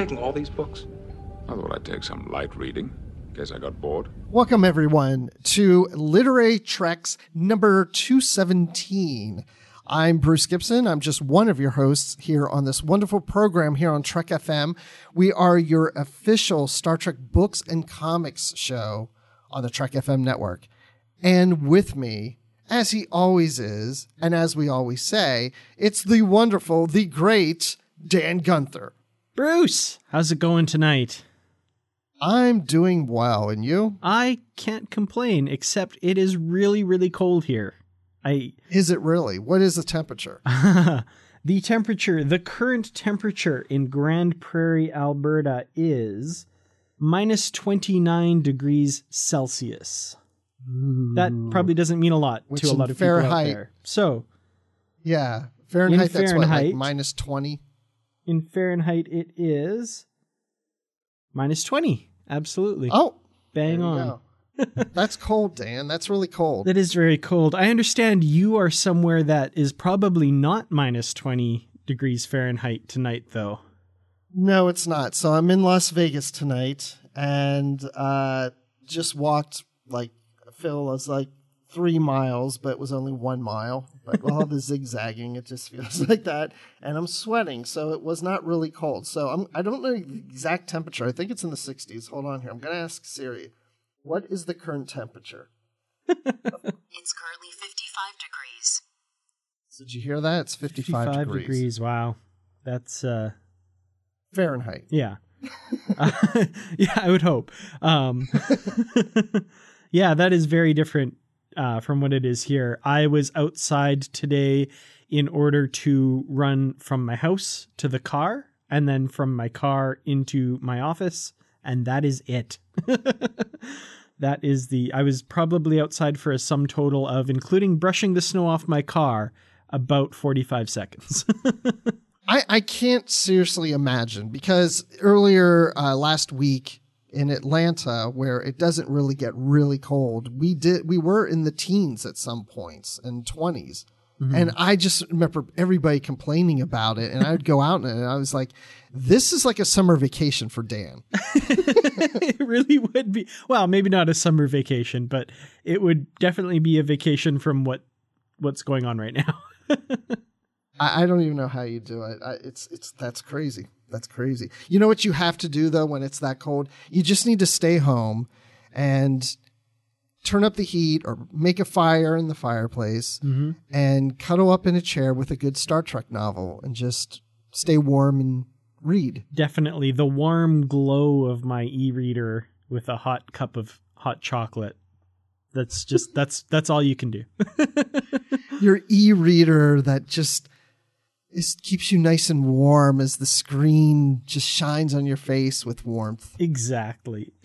Taking all these books? I thought I'd take some light reading, in case I got bored. Welcome, everyone, to Literary Treks number 217. I'm Bruce Gibson. I'm just one of your hosts here on this wonderful program here on Trek FM. We are your official Star Trek books and comics show on the Trek FM network. And with me, as he always is, and as we always say, it's the wonderful, the great Dan Gunther. Bruce, how's it going tonight? I'm doing well, and you? I can't complain, except it is really, really cold here. I Is it really? What is the temperature? the temperature, the current temperature in Grande Prairie, Alberta is minus 29 degrees Celsius. That hmm. probably doesn't mean a lot Which to a lot of people out Fahrenheit- there. So, Yeah, Fahrenheit. That's what, like Fahrenheit- minus twenty. In Fahrenheit, it is minus 20. Absolutely. Oh, Bang on. That's cold, Dan. That's really cold. That is very cold. I understand you are somewhere that is probably not minus 20 degrees Fahrenheit tonight, though. No, it's not. So I'm in Las Vegas tonight, and uh, just walked like Phil was like three miles, but it was only one mile. But with all the zigzagging, it just feels like that, and I'm sweating. So it was not really cold. So I'm I don't know the exact temperature. I think it's in the 60s. Hold on here. I'm gonna ask Siri. What is the current temperature? It's currently 55 degrees. Did you hear that? It's 55, 55 degrees. degrees. Wow. That's, uh, Fahrenheit. yeah. Uh, yeah, I would hope. Um, yeah, that is very different uh, from what it is here. I was outside today in order to run from my house to the car and then from my car into my office, and that is it. that is the. I was probably outside for a sum total of, including brushing the snow off my car, about 45 seconds. I, I can't seriously imagine because earlier uh, last week in Atlanta, where it doesn't really get really cold, we did we were in the teens at some points and 20s mm-hmm. and I just remember everybody complaining about it, and I'd go out and I was like, "This is like a summer vacation for Dan." it really would be. Well, maybe not a summer vacation, but it would definitely be a vacation from what what's going on right now. I, I don't even know how you do it. I, it's it's that's crazy. That's crazy. You know what you have to do though when it's that cold? You just need to stay home and turn up the heat or make a fire in the fireplace mm-hmm. and cuddle up in a chair with a good Star Trek novel and just stay warm and read. definitely the warm glow of my e-reader with a hot cup of hot chocolate. That's just that's that's all you can do. Your e-reader that just is, keeps you nice and warm as the screen just shines on your face with warmth. exactly.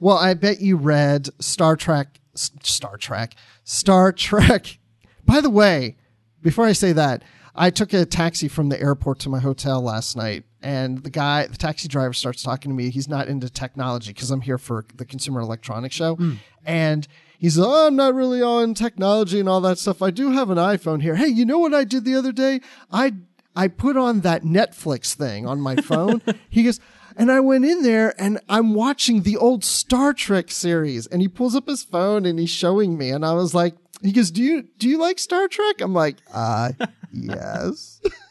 Well, I bet you read Star Trek, Star Trek, Star Trek. By the way, before I say that, I took a taxi from the airport to my hotel last night and the guy, the taxi driver, starts talking to me. He's not into technology because I'm here for the Consumer Electronics Show, and he's oh, I'm not really on technology and all that stuff. I do have an iPhone here. Hey, you know what I did the other day? I I put on that Netflix thing on my phone. he goes. And I went in there and I'm watching the old Star Trek series and he pulls up his phone and he's showing me and I was like, he goes, do you, do you like Star Trek? I'm like, uh, yes.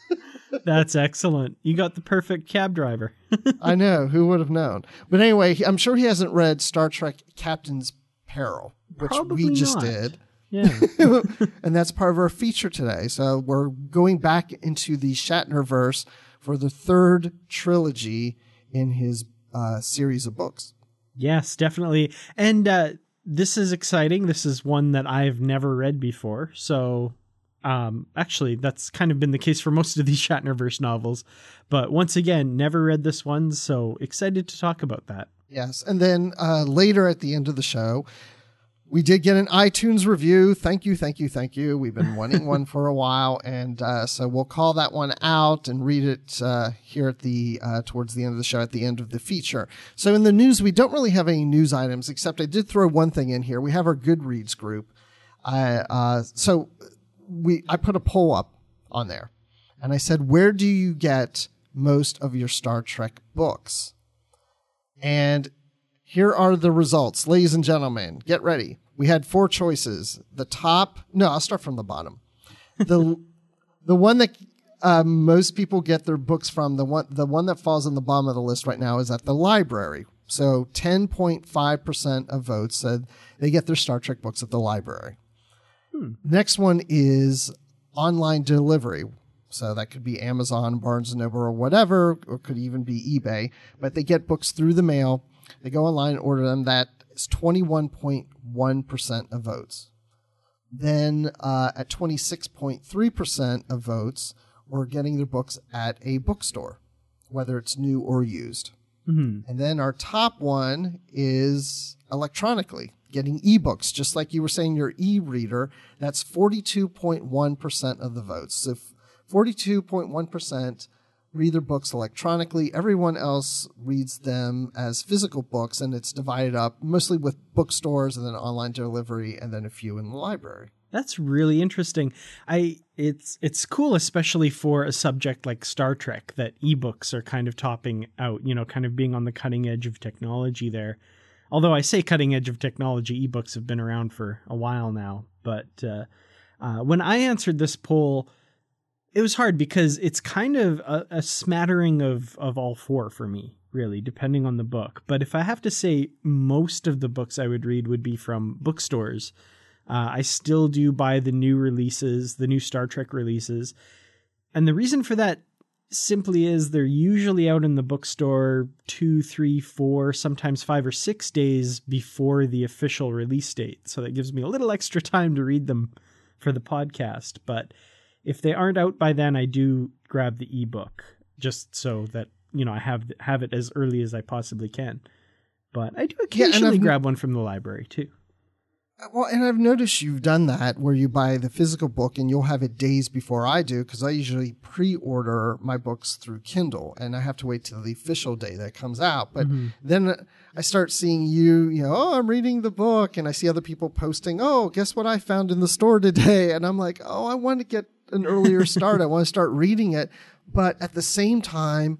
That's excellent. You got the perfect cab driver. I know. Who would have known? But anyway, I'm sure he hasn't read Star Trek Captain's Peril, which Probably we just not. did. yeah. and that's part of our feature today. So we're going back into the Shatner verse for the third trilogy in his uh, series of books. Yes, definitely. And uh, this is exciting. This is one that I've never read before. So, um, actually, that's kind of been the case for most of these Shatnerverse novels. But once again, never read this one. So excited to talk about that. Yes. And then uh, later at the end of the show, we did get an iTunes review. Thank you, thank you, thank you. We've been wanting one for a while, and uh, so we'll call that one out and read it uh, here at the uh, towards the end of the show, at the end of the feature. So in the news, we don't really have any news items, except I did throw one thing in here. We have our Goodreads group. Uh, so we I put a poll up on there, and I said, where do you get most of your Star Trek books? And here are the results, ladies and gentlemen. Get ready. We had four choices. The top, no, I'll start from the bottom. The the one that uh, most people get their books from, the one the one that falls on the bottom of the list right now is at the library. So 10.5% of votes said they get their Star Trek books at the library. Next one is online delivery. So that could be Amazon, Barnes and Noble, or whatever, or could even be eBay. But they get books through the mail. They go online and order them. That is 21.1% of votes. Then uh, at 26.3% of votes were getting their books at a bookstore, whether it's new or used. And then our top one is electronically getting ebooks, just like you were saying, your e reader. That's 42.1% of the votes. So 42.1% read their books electronically. Everyone else reads them as physical books, and it's divided up mostly with bookstores and then online delivery, and then a few in the library. That's really interesting. I it's it's cool especially for a subject like Star Trek that ebooks are kind of topping out, you know, kind of being on the cutting edge of technology there. Although I say cutting edge of technology, ebooks have been around for a while now, but uh, uh, when I answered this poll, it was hard because it's kind of a, a smattering of of all four for me, really, depending on the book. But if I have to say, most of the books I would read would be from bookstores. Uh, I still do buy the new releases, the new Star Trek releases. And the reason for that simply is they're usually out in the bookstore two, three, four, sometimes five or six days before the official release date. So that gives me a little extra time to read them for the podcast. But if they aren't out by then, I do grab the ebook just so that you know I have have it as early as I possibly can. But I do occasionally I've- grab one from the library too. Uh, well, and I've noticed you've done that where you buy the physical book and you'll have it days before I do because I usually pre-order my books through Kindle and I have to wait till the official day that comes out. But mm-hmm. then I start seeing you, you know, oh, I'm reading the book and I see other people posting, oh, guess what I found in the store today? And I'm like, oh, I want to get an earlier start. I want to start reading it. But at the same time,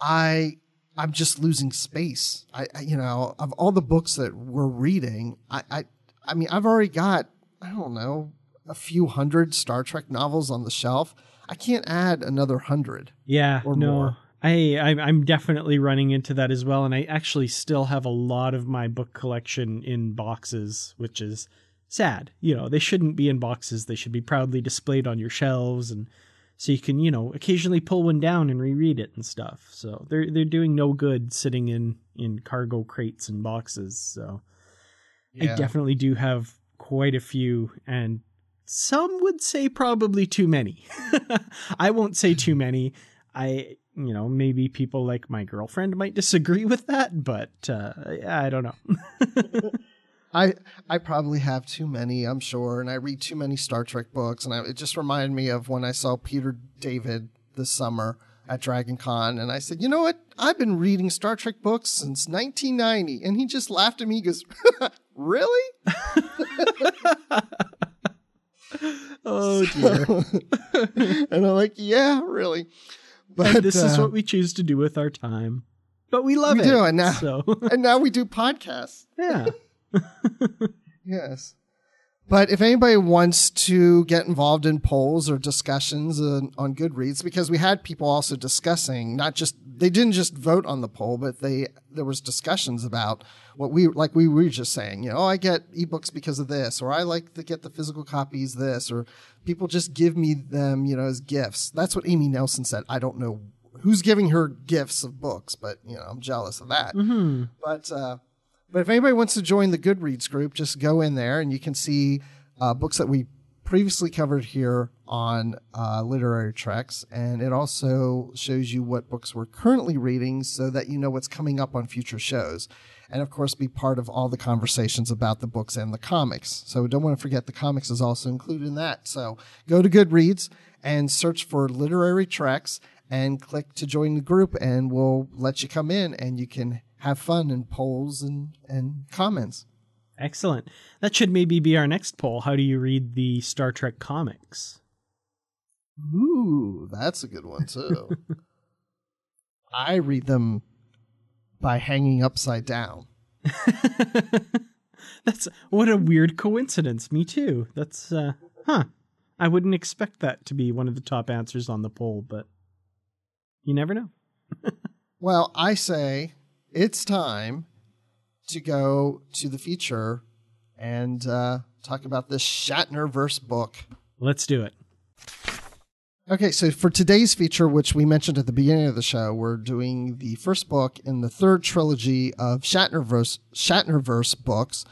I I'm just losing space. I, I you know of all the books that we're reading, I, I I mean I've already got I don't know a few hundred Star Trek novels on the shelf. I can't add another hundred. Yeah, or no. more. I, I I'm definitely running into that as well, and I actually still have a lot of my book collection in boxes, which is sad. You know, they shouldn't be in boxes. They should be proudly displayed on your shelves, and so you can you know occasionally pull one down and reread it and stuff. So they're they're doing no good sitting in in cargo crates and boxes. So I definitely do have quite a few, and some would say probably too many. I won't say too many. I, you know, maybe people like my girlfriend might disagree with that, but uh, I don't know. I I probably have too many, I'm sure, and I read too many Star Trek books, and I, it just reminded me of when I saw Peter David this summer at Dragon Con. And I said, you know what? I've been reading Star Trek books since 1990. And he just laughed at me. He goes, really? Oh dear. and I'm like, yeah, really. But And this is uh, what we choose to do with our time. But we love We it. do, and now- so and now we do podcasts. yeah. Yes. But if anybody wants to get involved in polls or discussions on, on Goodreads, because we had people also discussing, not just they didn't just vote on the poll, but they there was discussions about what we like we were just saying, you know, oh, I get ebooks because of this, or I like to get the physical copies this, or people just give me them, you know, as gifts. That's what Amy Nelson said. I don't know who's giving her gifts of books, but you know, I'm jealous of that. But uh, but if anybody wants to join the Goodreads group, just go in there and you can see uh, books that we previously covered here on uh, Literary Treks. And it also shows you what books we're currently reading so that you know what's coming up on future shows. And of course, be part of all the conversations about the books and the comics. So don't want to forget the comics is also included in that. So go to Goodreads and search for Literary Treks and click to join the group, and we'll let you come in and you can have fun in polls and, and comments. Excellent. That should maybe be our next poll. How do you read the Star Trek comics? Ooh, that's a good one too. I read them by hanging upside down. That's what a weird coincidence. Me too. That's uh huh. I wouldn't expect that to be one of the top answers on the poll, but you never know. Well, I say it's time to go to the feature and uh, talk about this Shatnerverse book. Let's do it. Okay, so for today's feature, which we mentioned at the beginning of the show, we're doing the first book in the third trilogy of Shatnerverse Shatnerverse books,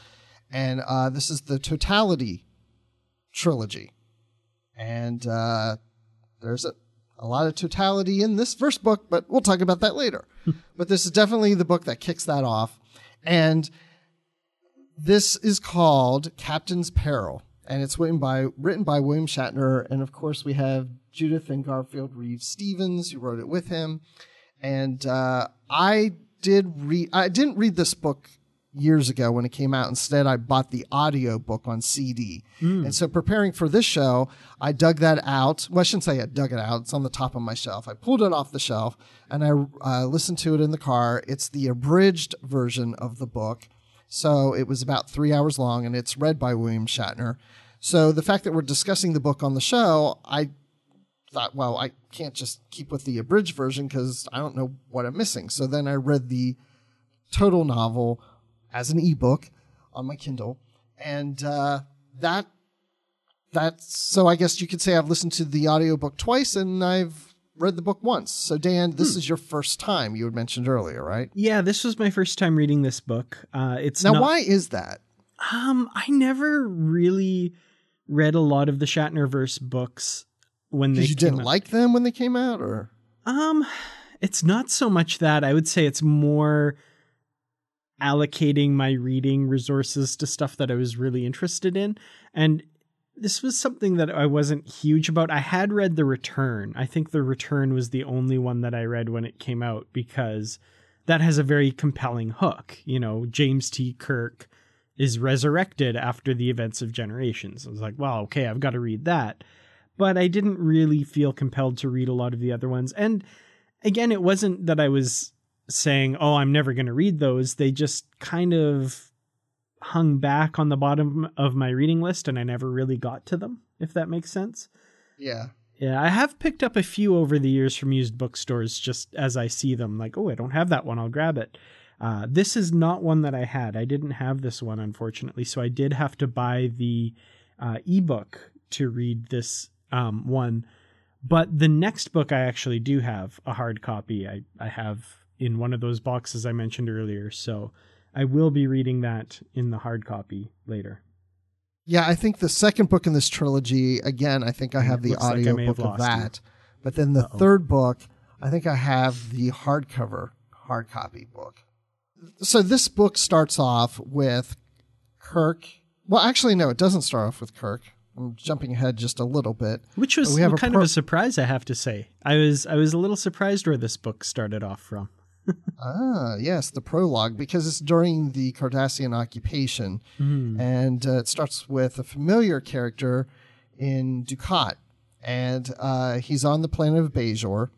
and uh, this is the Totality trilogy. And uh, there's a, a lot of totality in this first book, but we'll talk about that later. but this is definitely the book that kicks that off, and this is called Captain's Peril, and it's written by written by William Shatner, and of course we have Judith and Garfield Reeves Stevens who wrote it with him. And uh, I did read. I didn't read this book years ago when it came out. Instead, I bought the audio book on CD. And so, preparing for this show, I dug that out. Well, I shouldn't say I dug it out. It's on the top of my shelf. I pulled it off the shelf and I uh, listened to it in the car. It's the abridged version of the book. So it was about three hours long and it's read by William Shatner. So the fact that we're discussing the book on the show, I thought, well, I can't just keep with the abridged version because I don't know what I'm missing. So then I read the total novel as an ebook on my Kindle, and uh, that that's so. I guess you could say I've listened to the audiobook twice and I've read the book once. So Dan, this is your first time you had mentioned earlier, right? Yeah, this was my first time reading this book. Uh, it's Now, not- why is that? Um, I never really read a lot of the Shatnerverse books when they you didn't out. like them when they came out, or Um, it's not so much that. I would say it's more allocating my reading resources to stuff that I was really interested in. And this was something that I wasn't huge about. I had read The Return. I think The Return was the only one that I read when it came out because that has a very compelling hook. You know, James T. Kirk is resurrected after the events of Generations. I was like, well, okay, I've got to read that. But I didn't really feel compelled to read a lot of the other ones. And again, it wasn't that I was saying, oh, I'm never going to read those. They just kind of hung back on the bottom of my reading list and I never really got to them, if that makes sense. yeah, Yeah, I have picked up a few over the years from used bookstores just as I see them, like, oh, I don't have that one, I'll grab it. Uh, this is not one that I had. I didn't have this one, unfortunately, so I did have to buy the uh, ebook to read this um, one. But the next book I actually do have a hard copy. I, I have in one of those boxes I mentioned earlier, so I will be reading that in the hard copy later. yeah. I think the second book in this trilogy, again, I think I mm, have the looks like audio book of that. But then the third book, I think I have the hardcover hard copy book. So this book starts off with Kirk. Well, actually, no, it doesn't start off with Kirk. I'm jumping ahead just a little bit. Which was We have a kind pro- of a surprise, I have to say. I was I was a little surprised where this book started off from. Ah, yes, the prologue, because it's during the Cardassian occupation. And uh, it starts with a familiar character in Dukat. And uh, he's on the planet of Bajor.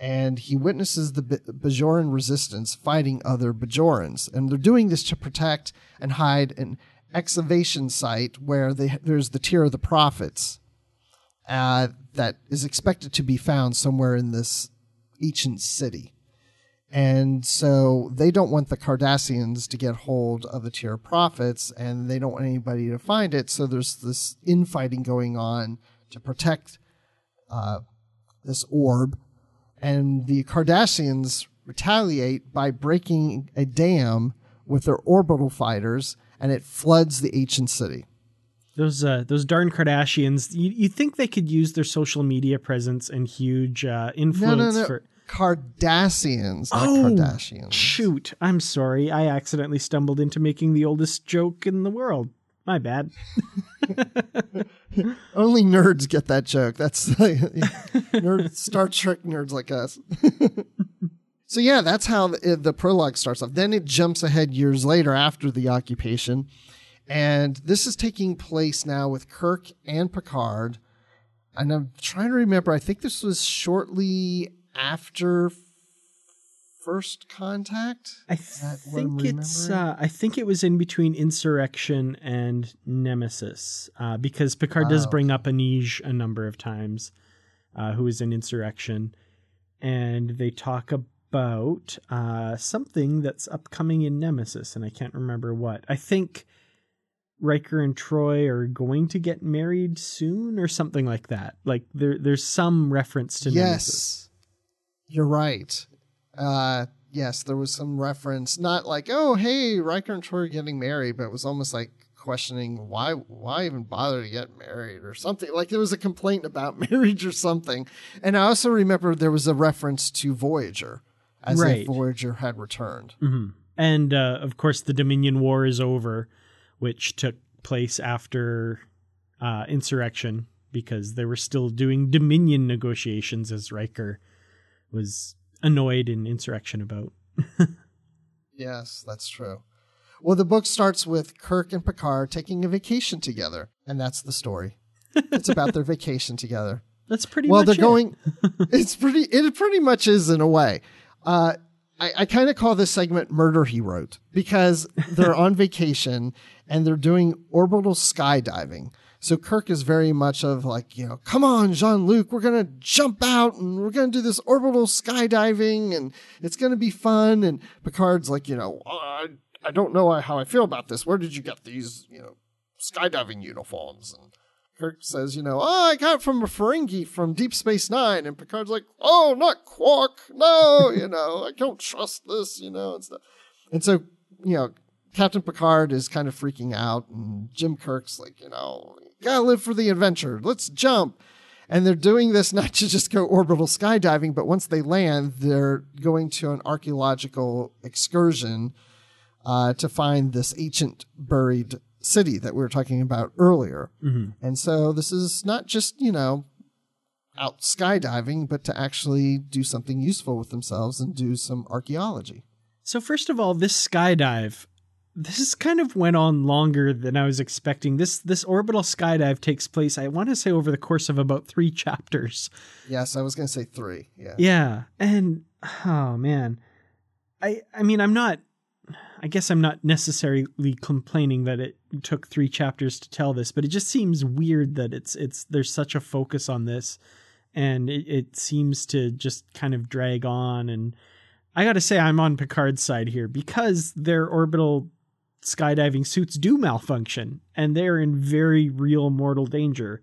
And he witnesses the B- Bajoran resistance fighting other Bajorans. And they're doing this to protect and hide an excavation site where they, there's the Tear of the Prophets uh, that is expected to be found somewhere in this ancient city. And so they don't want the Cardassians to get hold of the tear of prophets, and they don't want anybody to find it. So there's this infighting going on to protect uh, this orb. And the Cardassians retaliate by breaking a dam with their orbital fighters, and it floods the ancient city. Those uh, those darn Kardashians. You you think they could use their social media presence and huge uh, No, influence no, no. for? Cardassians, not Oh, Kardashians. Shoot! I'm sorry. I accidentally stumbled into making the oldest joke in the world. My bad. Only nerds get that joke. That's like, nerd Star Trek nerds like us. so yeah, that's how the, the prologue starts off. Then it jumps ahead years later after the occupation, and this is taking place now with Kirk and Picard. And I'm trying to remember. I think this was shortly after First Contact. I think it's. Uh, I think it was in between Insurrection and Nemesis, uh, because Picard does Oh. bring up Anij a number of times, uh, who is in Insurrection, and they talk about uh, something that's upcoming in Nemesis, and I can't remember what. I think Riker and Troi are going to get married soon, or something like that. Like there, there's some reference to Nemesis. You're right. Uh, yes, there was some reference, not like, oh, hey, Riker and Troi are getting married, but it was almost like questioning why why even bother to get married or something. Like there was a complaint about marriage or something. And I also remember there was a reference to Voyager, as Right. if Voyager had returned. hmm And uh, of course, the Dominion War is over, which took place after uh, insurrection because they were still doing Dominion negotiations, as Riker was annoyed in insurrection about. Yes, that's true. Well, the book starts with Kirk and Picard taking a vacation together, and that's the story. it's about their vacation together. That's pretty. well, they're it. going. it's pretty. It pretty much is in a way. Uh, I, I kind of call this segment "Murder He Wrote" because they're on vacation and they're doing orbital skydiving. So Kirk is very much of like, you know, come on, Jean Luc, we're gonna jump out and we're gonna do this orbital skydiving and it's gonna be fun. And Picard's like, you know, I, I don't know how I feel about this. Where did you get these, you know, skydiving uniforms? And Kirk says, you know, oh, I got it from a Ferengi from Deep Space Nine. And Picard's like, oh, not Quark. No, you know, I don't trust this, you know, and stuff. And so, you know, Captain Picard is kind of freaking out. And Jim Kirk's like, you know, gotta live for the adventure. Let's jump. And they're doing this not to just go orbital skydiving, but once they land, they're going to an archaeological excursion uh, to find this ancient buried city that we were talking about earlier. And so this is not just, you know, out skydiving, but to actually do something useful with themselves and do some archaeology. So first of all, this skydive, this kind of went on longer than I was expecting. This this orbital skydive takes place, I want to say, over the course of about three chapters. Yes, I was going to say three. Yeah. Yeah, and oh man, I I mean I'm not. I guess I'm not necessarily complaining that it took three chapters to tell this, but it just seems weird that it's it's there's such a focus on this, and it, it seems to just kind of drag on. And I got to say, I'm on Picard's side here because their orbital skydiving suits do malfunction, and they're in very real mortal danger.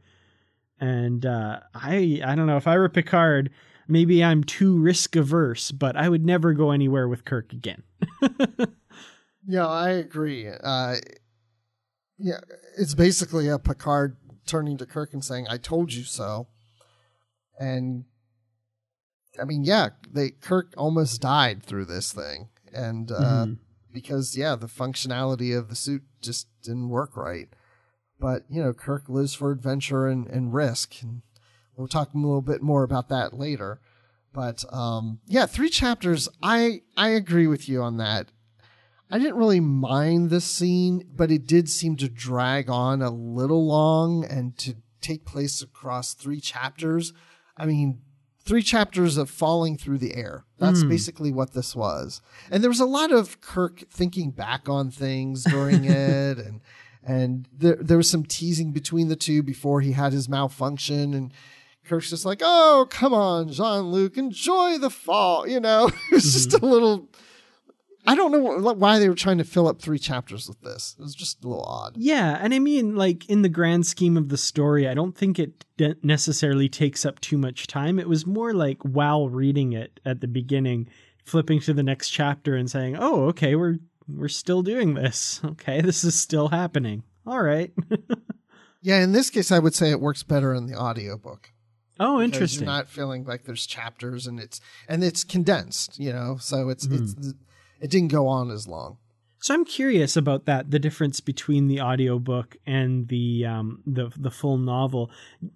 And uh, I I don't know if I were Picard, maybe I'm too risk averse, but I would never go anywhere with Kirk again. Yeah, I agree. Uh, yeah, it's basically a Picard turning to Kirk and saying, "I told you so." And I mean, yeah, they Kirk almost died through this thing, and uh, Mhm. Because yeah, the functionality of the suit just didn't work right. but you know, Kirk lives for adventure and, and risk, and we'll talk a little bit more about that later. But um, yeah, three chapters. I I agree with you on that. I didn't really mind this scene, but it did seem to drag on a little long and to take place across three chapters. I mean, three chapters of falling through the air. That's hmm. basically what this was. And there was a lot of Kirk thinking back on things during it and and there there was some teasing between the two before he had his malfunction and Kirk's just like, "Oh, come on, Jean-Luc, enjoy the fall." You know, it was just a hmm. little I don't know why they were trying to fill up three chapters with this. It was just a little odd. Yeah, and I mean, like in the grand scheme of the story, I don't think it de- necessarily takes up too much time. It was more like while reading it at the beginning, flipping to the next chapter and saying, "Oh, okay, we're we're still doing this. Okay, this is still happening. All right." Yeah, in this case, I would say it works better in the audiobook. oh, interesting. You're not feeling like there's chapters and it's and it's condensed, you know. So it's it's mm-hmm. It didn't go on as long. So I'm curious about that, the difference between the audiobook and the um the the full novel.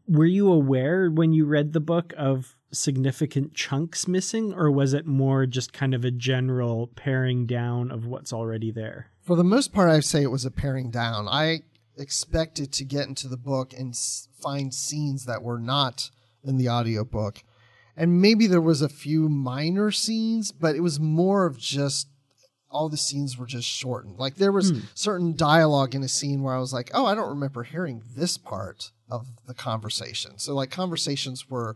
Were you aware when you read the book of significant chunks missing or was it more just kind of a general paring down of what's already there? For the most part, I'd say it was a paring down. I expected to get into the book and find scenes that were not in the audiobook. And maybe there was a few minor scenes, but it was more of just all the scenes were just shortened. Like there was hmm. certain dialogue in a scene where I was like, "Oh, I don't remember hearing this part of the conversation." So like conversations were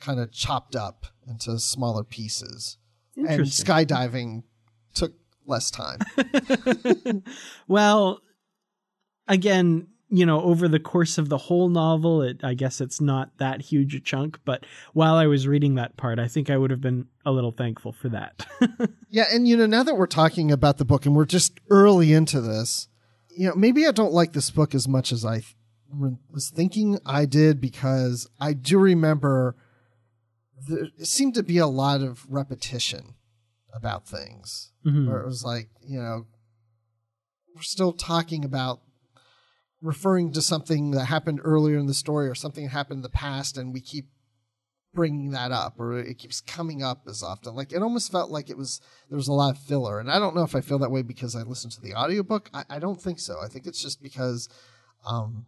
kind of chopped up into smaller pieces. And skydiving took less time. Well, again, you know, over the course of the whole novel, it I guess it's not that huge a chunk, but while I was reading that part, I think I would have been a little thankful for that. Yeah, and you know, now that we're talking about the book and we're just early into this, you know, maybe I don't like this book as much as I th- was thinking I did because I do remember there seemed to be a lot of repetition about things. Mm-hmm. Where it was like, you know, we're still talking about referring to something that happened earlier in the story or something that happened in the past and we keep bringing that up or it keeps coming up as often. Like it almost felt like it was there was a lot of filler. And i don't know if i feel that way because i listened to the audiobook. I, I don't think so. I think it's just because um,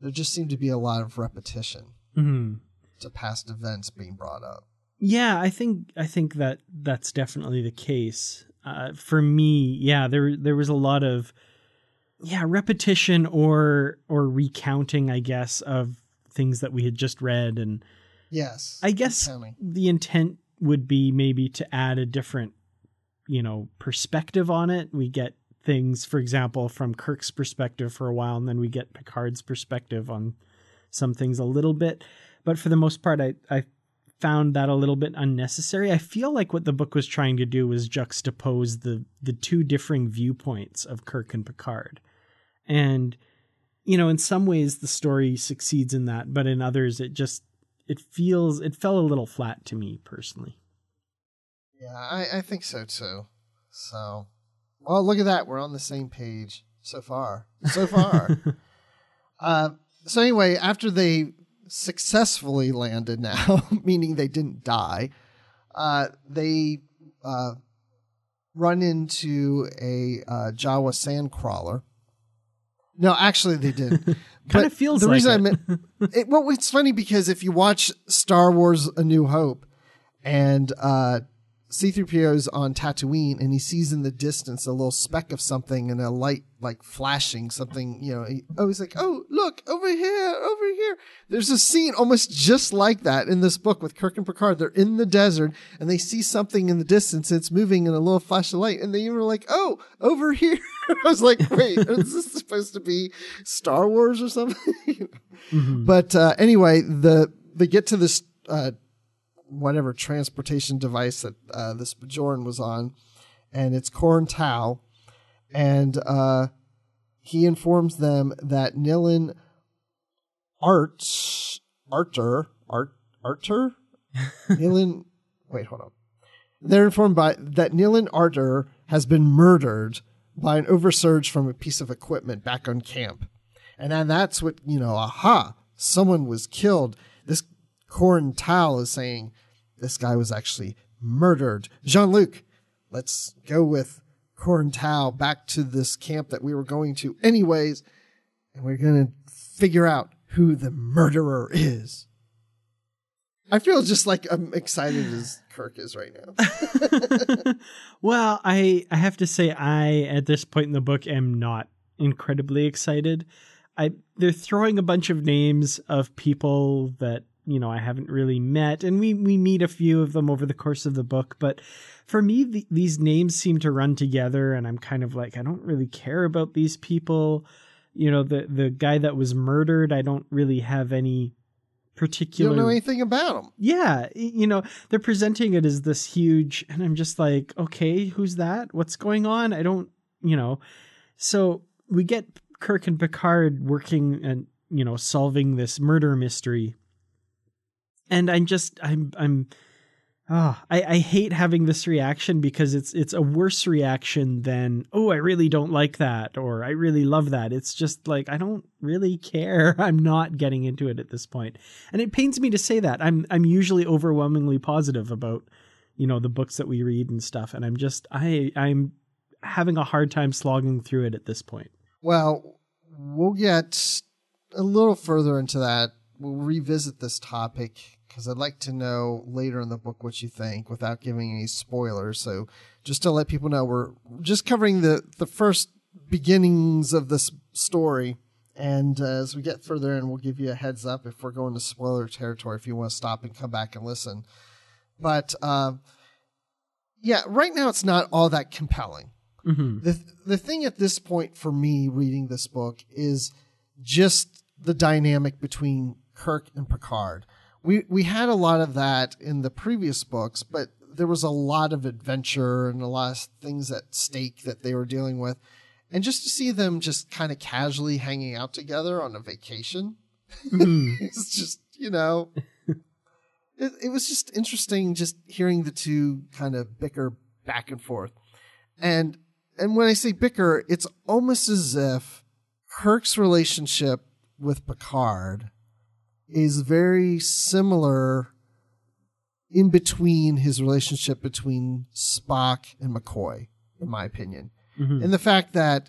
there just seemed to be a lot of repetition Mhm. to past events being brought up. Yeah, I think I think that that's definitely the case. Uh, for me, yeah, there there was a lot of yeah repetition or or recounting, I guess, of things that we had just read, and yes I guess the intent would be maybe to add a different, you know, perspective on it. We get things, for example, from Kirk's perspective for a while, and then we get Picard's perspective on some things a little bit. But for the most part, I, I found that a little bit unnecessary. I feel like what the book was trying to do was juxtapose the the two differing viewpoints of Kirk and Picard. And you know, in some ways the story succeeds in that, but in others it just it feels it fell a little flat to me personally. yeah I, I think so too so well look at that we're on the same page so far so far Uh, so anyway, after they successfully landed now, meaning they didn't die, uh, they uh, run into a uh, Jawa sand crawler. No, actually, they did. Kind But of feels the like reason it. I meant it. Well, it's funny because if you watch Star Wars: A New Hope, and uh, C-3PO's on Tatooine, and he sees in the distance a little speck of something and a light like flashing something. You know, he, oh, he's like, "Oh, look over here, over here." There's a scene almost just like that in this book with Kirk and Picard. They're in the desert and they see something in the distance. It's moving in a little flash of light, and they were like, "Oh, over here." I was like, "Wait, is this supposed to be Star Wars or something?" But uh, anyway, the they get to this uh, whatever transportation device that uh, this Bajoran was on, and it's Corin Tal, and uh, he informs them that Nilin Art Arter Art Arter Nilin. Wait, hold on. They're informed by that Nilin Arter has been murdered by an oversurge from a piece of equipment back on camp. And then that's what, you know, aha, someone was killed. This Corin Tal is saying this guy was actually murdered. Jean Luc, let's go with Corin Tal back to this camp that we were going to anyways, and we're going to figure out who the murderer is. I feel just like I'm excited as Kirk is right now. well, I I have to say I at this point in the book am not incredibly excited. I they're throwing a bunch of names of people that you know I haven't really met, and we we meet a few of them over the course of the book. But for me, the, these names seem to run together, and I'm kind of like I don't really care about these people. You know, the the guy that was murdered, I don't really have any particular. You don't know anything about him. Yeah, you know, they're presenting it as this huge, and I'm just like, okay, who's that? What's going on? I don't, you know. So we get Kirk and Picard working and you know solving this murder mystery, and I'm just, I'm, I'm. Oh, I, I hate having this reaction because it's it's a worse reaction than oh I really don't like that or I really love that. It's just like I don't really care. I'm not getting into it at this point, and it pains me to say that. I'm I'm usually overwhelmingly positive about you know the books that we read and stuff, and I'm just I I'm having a hard time slogging through it at this point. Well, we'll get a little further into that. We'll revisit this topic because I'd like to know later in the book what you think without giving any spoilers. So, just to let people know, we're just covering the the first beginnings of this story. And uh, as we get further in, we'll give you a heads up if we're going to spoiler territory if you want to stop and come back and listen. But uh, yeah, right now it's not all that compelling. Mm-hmm. The the thing at this point for me reading this book is just the dynamic between Kirk and Picard. We we had a lot of that in the previous books, but there was a lot of adventure and a lot of things at stake that they were dealing with. And just to see them just kind of casually hanging out together on a vacation, mm-hmm. it's just, you know, it, it was just interesting just hearing the two kind of bicker back and forth. And and when I say bicker, it's almost as if Kirk's relationship with Picard is very similar in between his relationship between Spock and McCoy, in my opinion. Mhm. And the fact that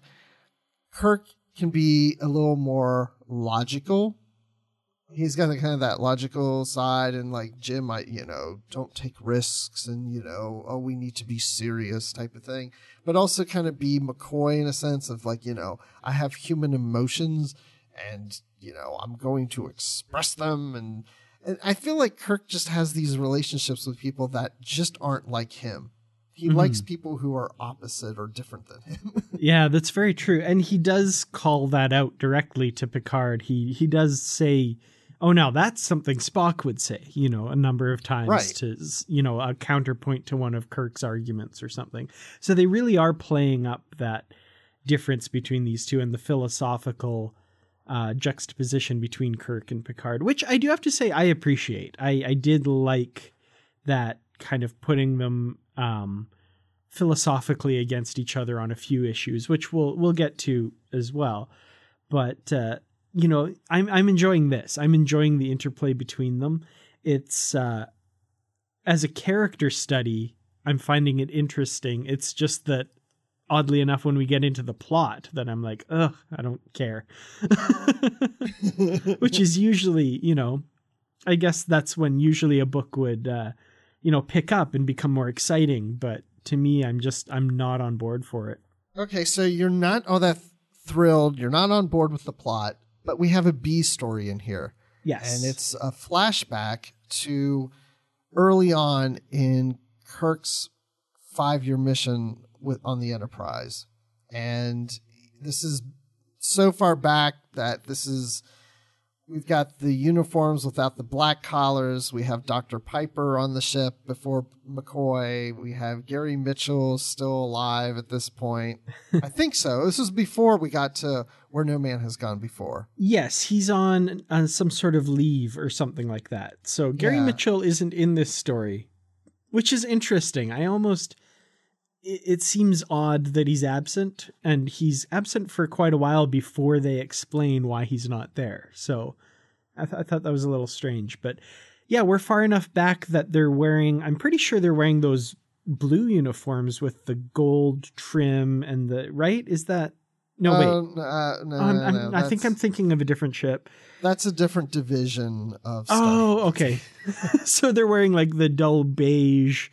Kirk can be a little more logical. He's got kind of that logical side, and like Jim, I you know don't take risks, and you know oh we need to be serious type of thing, but also kind of be McCoy in a sense of like you know I have human emotions, and you know I'm going to express them, and and I feel like Kirk just has these relationships with people that just aren't like him. He mm-hmm. likes people who are opposite or different than him. Yeah, that's very true. And he does call that out directly to Picard. He he does say, "Oh, now that's something Spock would say," you know, a number of times Right. to you know, a counterpoint to one of Kirk's arguments or something. So they really are playing up that difference between these two and the philosophical uh, juxtaposition between Kirk and Picard, which I do have to say I appreciate. I I did like that kind of putting them um philosophically against each other on a few issues, which we'll we'll get to as well. But uh, you know, I'm I'm enjoying this. I'm enjoying the interplay between them. It's uh, as a character study, I'm finding it interesting. It's just that oddly enough, when we get into the plot, that I'm like, ugh, I don't care. Which is usually, you know, I guess that's when usually a book would, uh, you know, pick up and become more exciting. But to me, I'm just, I'm not on board for it. Okay, so you're not all that thrilled. You're not on board with the plot, but we have a B story in here. Yes. And it's a flashback to early on in Kirk's five year mission with on the Enterprise. And this is so far back that this is we've got the uniforms without the black collars. We have Dr. Piper on the ship before McCoy. We have Gary Mitchell still alive at this point. I think so. This was before we got to where no man has gone before. Yes, he's on uh, some sort of leave or something like that. So Gary Yeah. Mitchell isn't in this story, which is interesting. I almost it, it seems odd that he's absent, and he's absent for quite a while before they explain why he's not there. So I, th- I thought that was a little strange, but yeah, we're far enough back that they're wearing. I'm pretty sure they're wearing those blue uniforms with the gold trim and the right. Is that no? wait, Uh, n- uh, no, I'm, no, no, I think I'm thinking of a different ship. That's a different division of. Star Oh, okay. so they're wearing like the dull beige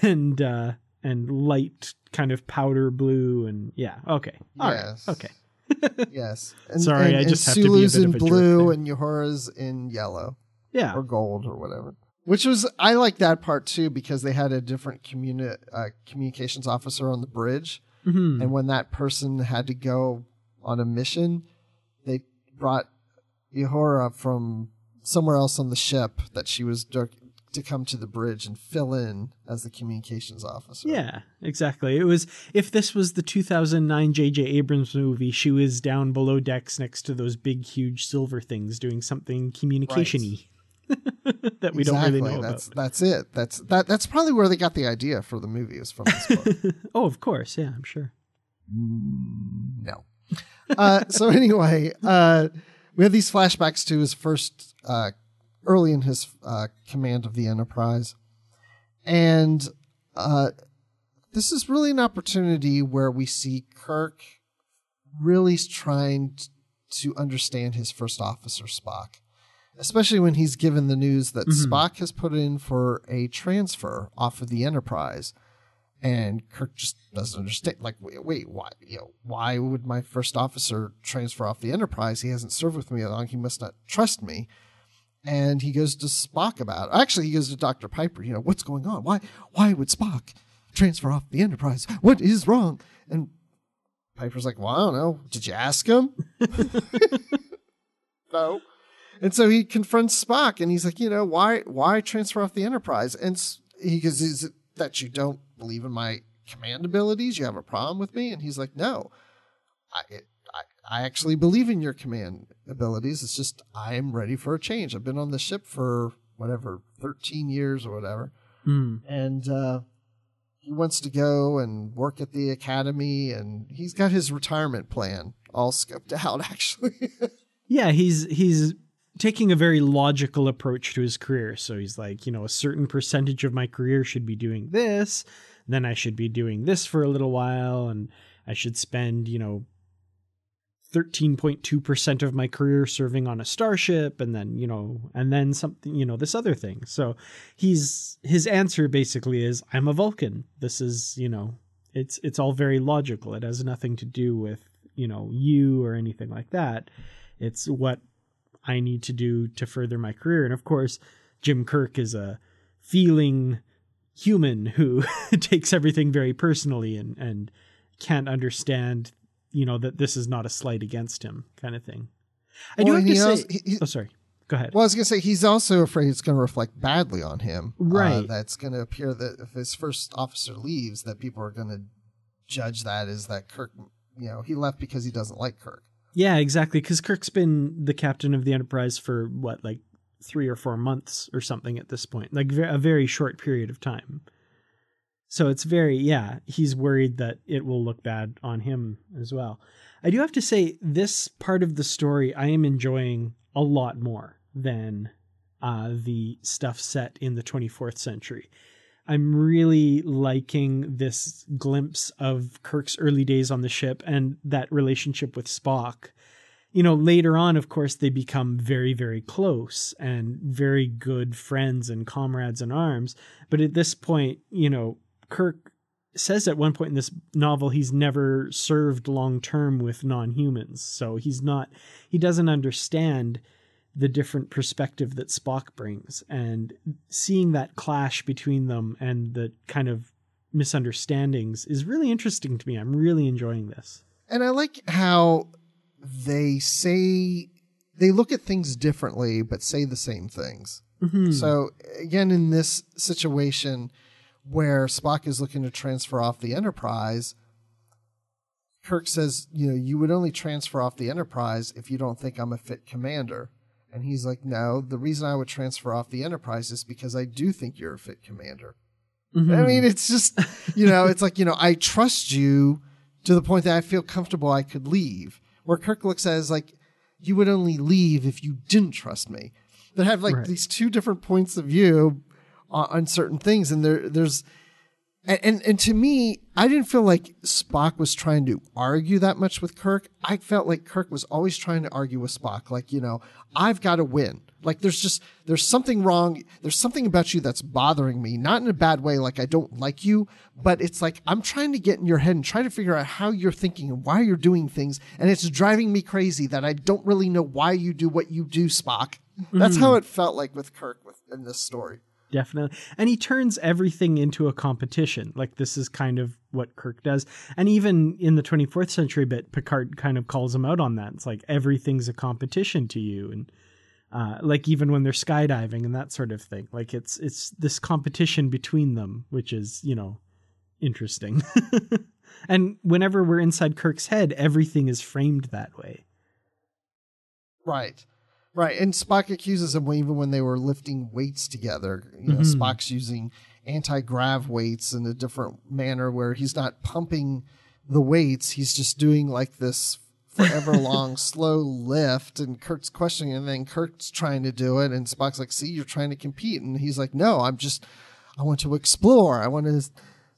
and uh and light kind of powder blue and yeah, okay. All right. Yes. Okay. yes. And, Sorry, and, I and just have to be a Sulu's bit in of a blue and Uhura's in yellow Yeah. or gold or whatever. Which was I like that part too because they had a different communi- uh, communications officer on the bridge, Mhm. and when that person had to go on a mission, they brought Yohora from somewhere else on the ship that she was to come to the bridge and fill in as the communications officer. Yeah, exactly. It was if this was the 2009 J.J. Abrams movie, she was down below decks next to those big, huge silver things doing something communication-y that we don't really know that's, about. That's it. That's that. That's probably where they got the idea for the movie is from this book. Oh, of course. Yeah, I'm sure. no. Uh, so anyway, uh, we have these flashbacks to his first, uh, early in his uh, command of the Enterprise, and uh, this is really an opportunity where we see Kirk really trying to understand his first officer Spock, especially when he's given the news that Spock has put in for a transfer off of the Enterprise and Kirk just doesn't understand. Like, wait, wait, why? You know, why would my first officer transfer off the Enterprise? He hasn't served with me that long. He must not trust me. And he goes to Spock about. It. Actually, he goes to Doctor Piper. You know, what's going on? Why? Why would Spock transfer off the Enterprise? What is wrong? And Piper's like, well, I don't know. Did you ask him? no. And so he confronts Spock, and he's like, you know, why why transfer off the Enterprise? And he goes, is it that you don't believe in my command abilities? You have a problem with me? And he's like, no, I I, I actually believe in your command abilities. It's just I am ready for a change. I've been on the ship for whatever thirteen years or whatever, Hmm. and uh, he wants to go and work at the academy, and he's got his retirement plan all scoped out. Actually, Yeah, he's he's taking a very logical approach to his career. So he's like, you know, a certain percentage of my career should be doing this, then I should be doing this for a little while, and I should spend, you know, 13.2% of my career serving on a starship and then you know and then something you know this other thing. So he's his answer basically is i'm a vulcan. This is you know it's it's all very logical. It has nothing to do with you know you or anything like that. It's what i need to do to further my career. And of course jim kirk is a feeling human who takes everything very personally and and can't understand you know that this is not a slight against him kind of thing i do have to he say also- he- he- oh sorry go ahead Well, I was going to say he's also afraid it's going to reflect badly on him. Uh, Right. that's going to appear that if his first officer leaves, that people are going to judge that as that Kirk, you know, he left because he doesn't like Kirk. Yeah, exactly. Because Kirk's been the captain of the Enterprise for what, like three or four months or something at this point, like a very short period of time. So it's very, yeah, he's worried that it will look bad on him as well. I do have to say, this part of the story I am enjoying a lot more than uh, the stuff set in the 24th century. I'm really liking this glimpse of Kirk's early days on the ship and that relationship with Spock. You know, later on, of course, they become very, very close and very good friends and comrades in arms. But at this point, you know, Kirk says at one point in this novel he's never served long term with non humans. So he's not, he doesn't understand the different perspective that Spock brings. And seeing that clash between them and the kind of misunderstandings is really interesting to me. I'm really enjoying this. And I like how they say they look at things differently, but say the same things. Mm-hmm. So again, in this situation where Spock is looking to transfer off the Enterprise, Kirk says, "You know, you would only transfer off the Enterprise if you don't think I'm a fit commander." And he's like, "No, the reason I would transfer off the Enterprise is because I do think you're a fit commander." Mm-hmm. I mean, it's just, you know, it's like, you know, I trust you to the point that I feel comfortable I could leave. Where Kirk looks at it as like, you would only leave if you didn't trust me. They have like Right. these two different points of view on, on certain things. And there, there's, and, and and to me, I didn't feel like Spock was trying to argue that much with Kirk. I felt like Kirk was always trying to argue with Spock, like you know, I've got to win. Like there's just there's something wrong. There's something about you that's bothering me, not in a bad way, like I don't like you, but it's like I'm trying to get in your head and try to figure out how you're thinking and why you're doing things, and it's driving me crazy that I don't really know why you do what you do, Spock. That's mm-hmm. how it felt like with Kirk with, in this story. Definitely. And he turns everything into a competition. Like this is kind of what Kirk does. And even in the 24th century bit, Picard kind of calls him out on that. It's like everything's a competition to you. And uh, like even when they're skydiving and that sort of thing. Like it's it's this competition between them, which is, you know, interesting. and whenever we're inside Kirk's head, everything is framed that way. Right. Right. And Spock accuses him even when they were lifting weights together. You know, mm-hmm. Spock's using anti grav weights in a different manner where he's not pumping the weights, he's just doing like this forever long slow lift and Kirk's questioning and then Kirk's trying to do it and Spock's like, see, you're trying to compete and he's like, No, I'm just I want to explore. I want to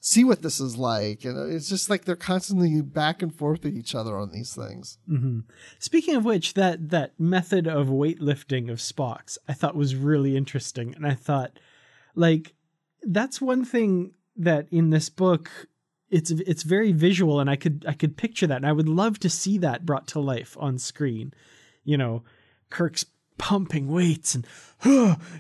see what this is like. And it's just like they're constantly back and forth with each other on these things. Mm-hmm. Speaking of which, that that method of weightlifting of Spock's I thought was really interesting, and I thought, like, that's one thing that in this book it's it's very visual, and I could I could picture that, and I would love to see that brought to life on screen. You know, Kirk's pumping weights and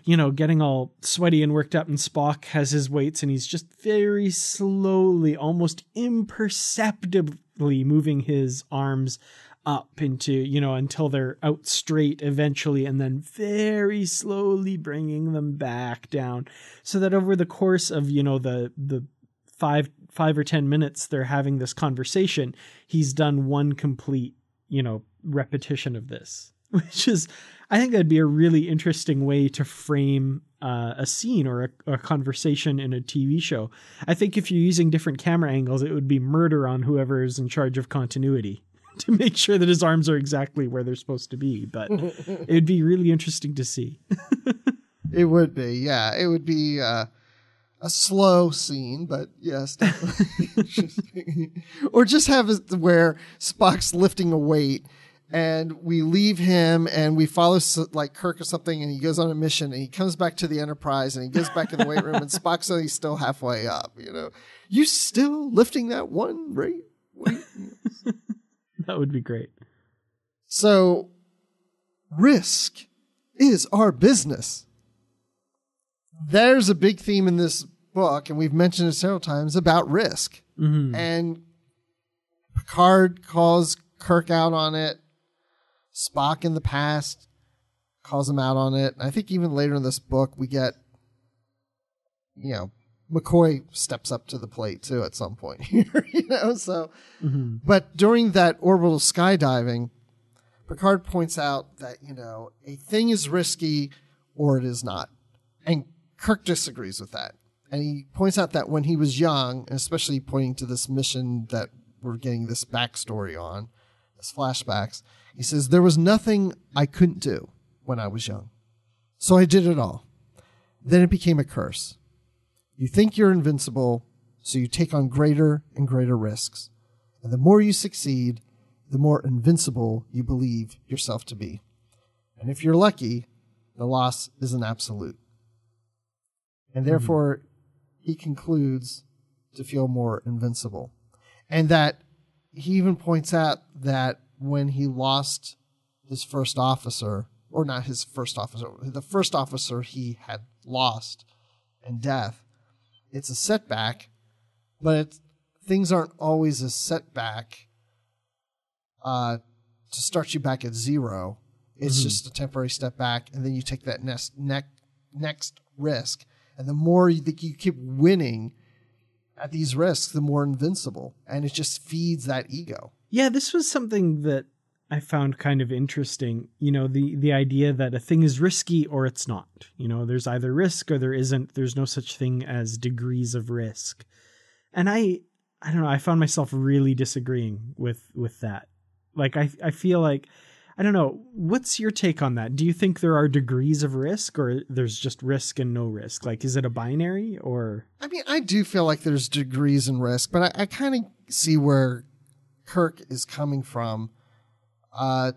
you know getting all sweaty and worked up and spock has his weights and he's just very slowly almost imperceptibly moving his arms up into you know until they're out straight eventually and then very slowly bringing them back down. So that over the course of you know the the five five or ten minutes they're having this conversation he's done one complete you know repetition of this which is i think that'd be a really interesting way to frame uh, a scene or a, a conversation in a tv show i think if you're using different camera angles it would be murder on whoever is in charge of continuity to make sure that his arms are exactly where they're supposed to be but it would be really interesting to see It would be, yeah. It would be uh, a slow scene, but yes, definitely interesting. or just have it where Spock's lifting a weight, and we leave him, and we follow like Kirk or something, and he goes on a mission, and he comes back to the Enterprise, and he goes back in the weight room, and Spock's only still halfway up. You know, you still lifting that one right? weight? that would be great So, risk is our business. There's a big theme in this book, and we've mentioned it several times about risk. Mm-hmm. And Picard calls Kirk out on it. Spock in the past calls him out on it. I think even later in this book, we get, you know, McCoy steps up to the plate too at some point here, you know. So, mm-hmm. but during that orbital skydiving, Picard points out that, you know, a thing is risky or it is not. And Kirk disagrees with that. And he points out that when he was young, and especially pointing to this mission that we're getting this backstory on, this flashbacks, he says, There was nothing I couldn't do when I was young. So I did it all. Then it became a curse. You think you're invincible, so you take on greater and greater risks. And the more you succeed, the more invincible you believe yourself to be. And if you're lucky, the loss is an absolute. And hmm. therefore, he concludes to feel more invincible. And that he even points out that when he lost his first officer, or not his first officer, the first officer he had lost in death, it's a setback, but it's, things aren't always a setback uh, to start you back at zero. It's just a temporary step back, and then you take that next next next risk. And the more you think you keep winning at these risks, the more invincible, and it just feeds that ego. Yeah, this was something that I found kind of interesting. You know, the the idea that a thing is risky or it's not. You know, there's either risk or there isn't. There's no such thing as degrees of risk. And I I don't know, I found myself really disagreeing with with that. Like I I feel like I don't know, what's your take on that? Do you think there are degrees of risk or there's just risk and no risk? Like is it a binary or I mean, I do feel like there's degrees in risk, but I, I kind of see where Kirk is coming from. Uh,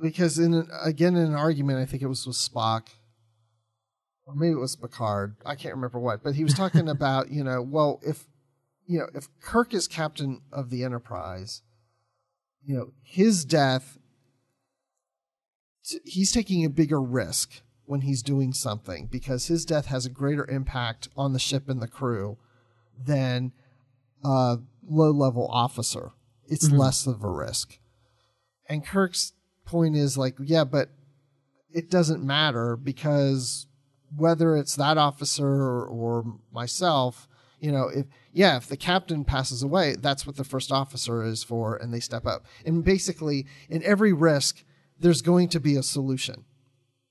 because in an, again in an argument, I think it was with Spock, or maybe it was Picard. I can't remember what, but he was talking about you know, well, if you know, if Kirk is captain of the Enterprise, you know, his death, he's taking a bigger risk when he's doing something because his death has a greater impact on the ship and the crew than a low level officer. It's mm-hmm. less of a risk. And Kirk's point is like, yeah, but it doesn't matter because whether it's that officer or, or myself, you know, if yeah, if the captain passes away, that's what the first officer is for, and they step up. And basically, in every risk, there's going to be a solution.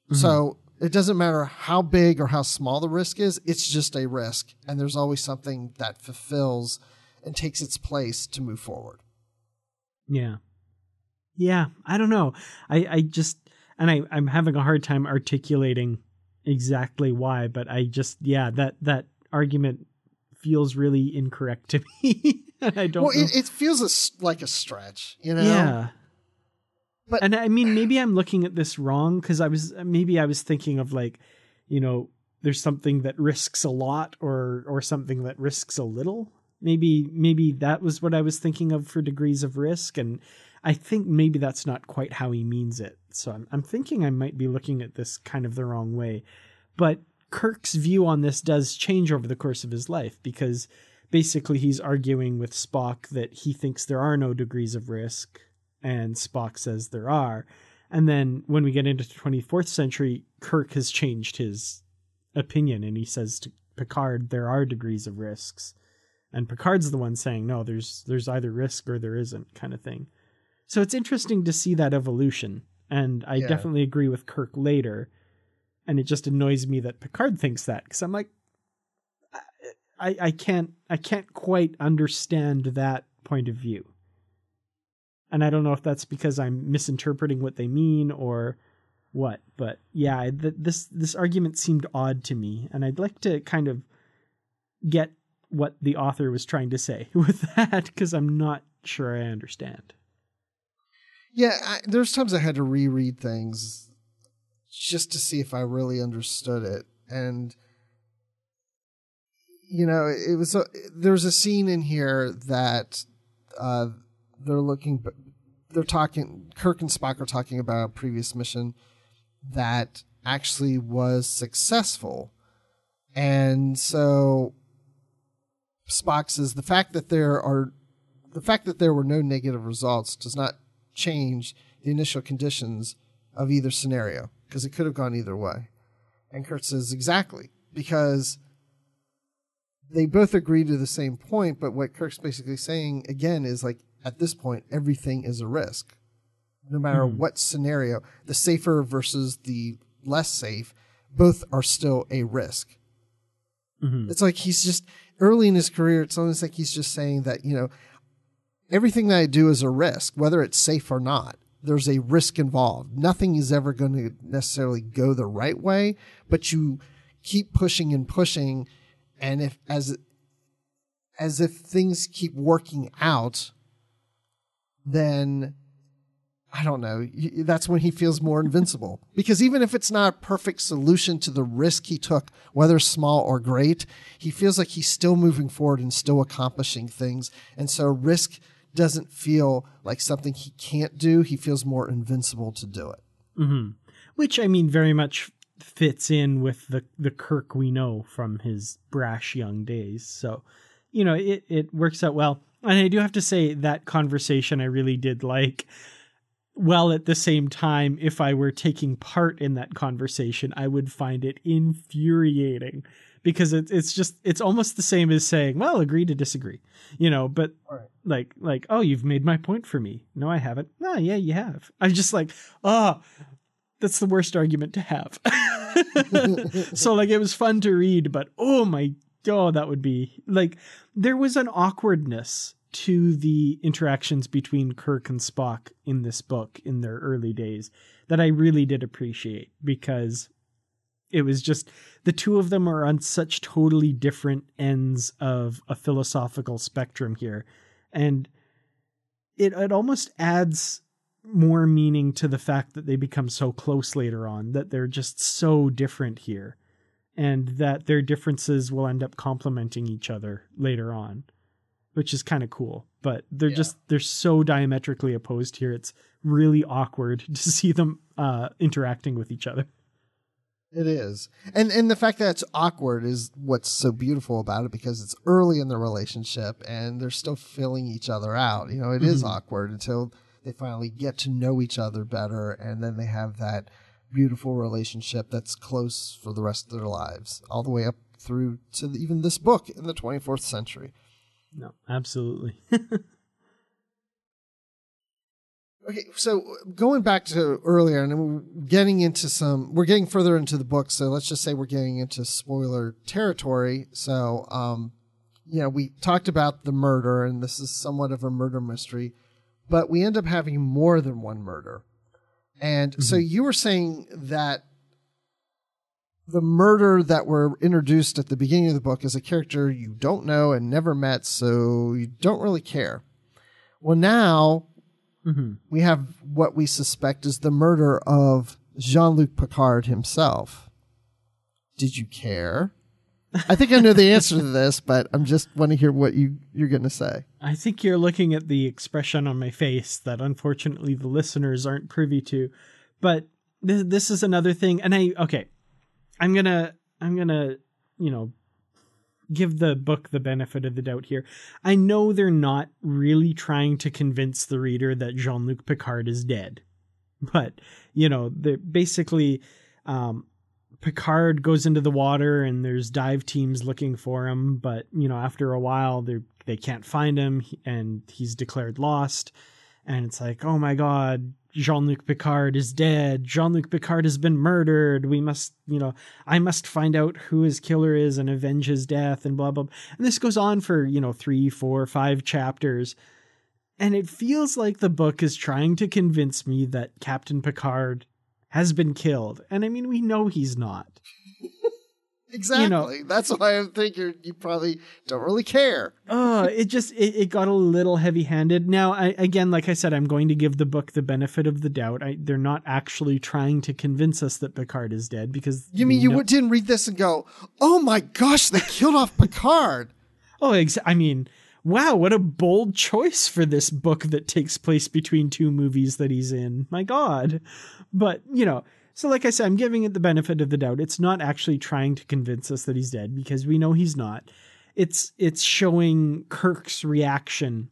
Mm-hmm. So it doesn't matter how big or how small the risk is, it's just a risk. And there's always something that fulfills and takes its place to move forward. Yeah. Yeah. I don't know. I, I just, and I, I'm having a hard time articulating exactly why, but I just, yeah, that, that argument feels really incorrect to me. I don't. Well, it, it, feels a, like a stretch, you know. Yeah. But and I mean, maybe I'm looking at this wrong because I was maybe I was thinking of like, you know, there's something that risks a lot or or something that risks a little. Maybe maybe that was what I was thinking of for degrees of risk, and I think maybe that's not quite how he means it. So I'm I'm thinking I might be looking at this kind of the wrong way. But Kirk's view on this does change over the course of his life because basically he's arguing with Spock that he thinks there are no degrees of risk and Spock says there are. And then when we get into the 24th century, Kirk has changed his opinion and he says to Picard there are degrees of risks. And Picard's the one saying no, there's there's either risk or there isn't kind of thing. So it's interesting to see that evolution. And I yeah. definitely agree with Kirk later and it just annoys me that Picard thinks that because I'm like, I I can't I can't quite understand that point of view, and I don't know if that's because I'm misinterpreting what they mean or what, but yeah, th- this this argument seemed odd to me, and I'd like to kind of get what the author was trying to say with that because I'm not sure I understand. Yeah, I, there's times I had to reread things just to see if I really understood it. And you know, it was a, there's a scene in here that uh, they're looking, they're talking. Kirk and Spock are talking about a previous mission that actually was successful, and so Spock says the fact that there are the fact that there were no negative results does not change the initial conditions of either scenario because it could have gone either way. And Kirk says, exactly, because they both agree to the same point, but what Kirk's basically saying again is like, at this point, everything is a risk. No matter mm-hmm. what scenario, the safer versus the less safe, both are still a risk. Mm-hmm. It's like he's just early in his career, it's almost like he's just saying that, you know, everything that I do is a risk, whether it's safe or not there's a risk involved. Nothing is ever going to necessarily go the right way, but you keep pushing and pushing, and if as as if things keep working out, then I don't know. That's when he feels more invincible. Because even if it's not a perfect solution to the risk he took, whether small or great, he feels like he's still moving forward and still accomplishing things. And so risk doesn't feel like something he can't do. He feels more invincible to do it. Mm-hmm. Which I mean, very much fits in with the the Kirk we know from his brash young days. So, you know, it it works out well. And I do have to say that conversation I really did like. Well, at the same time, if I were taking part in that conversation, I would find it infuriating because it's it's just it's almost the same as saying, "Well, agree to disagree," you know. But like like, oh, you've made my point for me. No, I haven't. No, yeah, you have. I'm just like, oh, that's the worst argument to have. so like, it was fun to read, but oh my, oh, that would be like there was an awkwardness to the interactions between Kirk and Spock in this book in their early days that I really did appreciate because it was just the two of them are on such totally different ends of a philosophical spectrum here. And it it almost adds more meaning to the fact that they become so close later on that they're just so different here and that their differences will end up complementing each other later on which is kind of cool but they're Yeah. just they're so diametrically opposed here it's really awkward to see them uh interacting with each other It is. And and the fact that it's awkward is what's so beautiful about it because it's early in the relationship and they're still filling each other out. You know, it is awkward until they finally get to know each other better and then they have that beautiful relationship that's close for the rest of their lives, all the way up through to the, even this book in the 24th century. No absolutely Okay, so going back to earlier, and we're getting into some, we're getting further into the book. So let's just say we're getting into spoiler territory. So, um, you know, we talked about the murder, and this is somewhat of a murder mystery, but we end up having more than one murder. And so you were saying that the murder that were introduced at the beginning of the book is a character you don't know and never met, so you don't really care. Well, now hmm we have what we suspect is the murder of Jean Luc Picard himself. Did you care? I think I know the answer to this, but I'm just want to hear what you you're going to say. I think you're looking at the expression on my face that unfortunately the listeners aren't privy to. But th- this is another thing and I okay. I'm to I'm to, you know, give the book the benefit of the doubt here. I know they're not really trying to convince the reader that Jean-Luc Picard is dead. But, you know, basically um Picard goes into the water and there's dive teams looking for him, but you know, after a while they they can't find him and he's declared lost. And it's like, "Oh my god, Jean-Luc Picard is dead. Jean-Luc Picard has been murdered. We must, you know, I must find out who his killer is and avenge his death and blah blah." blah. And this goes on for, you know, three, four, five chapters. And it feels like the book is trying to convince me that Captain Picard has been killed. And I mean, we know he's not. Exactly. That's why I think you're, you probably don't really care. Oh, it just it, it got a little heavy-handed. Now, I, again, like I said, I'm going to give the book the benefit of the doubt. I, they're not actually trying to convince us that Picard is dead because You mean you know- didn't read this and go, "Oh my gosh, they killed off Picard." Oh, ex- I mean, wow, what a bold choice for this book that takes place between two movies that he's in. My God. But, you know, so like I said, I'm giving it the benefit of the doubt. It's not actually trying to convince us that he's dead because we know he's not. It's it's showing Kirk's reaction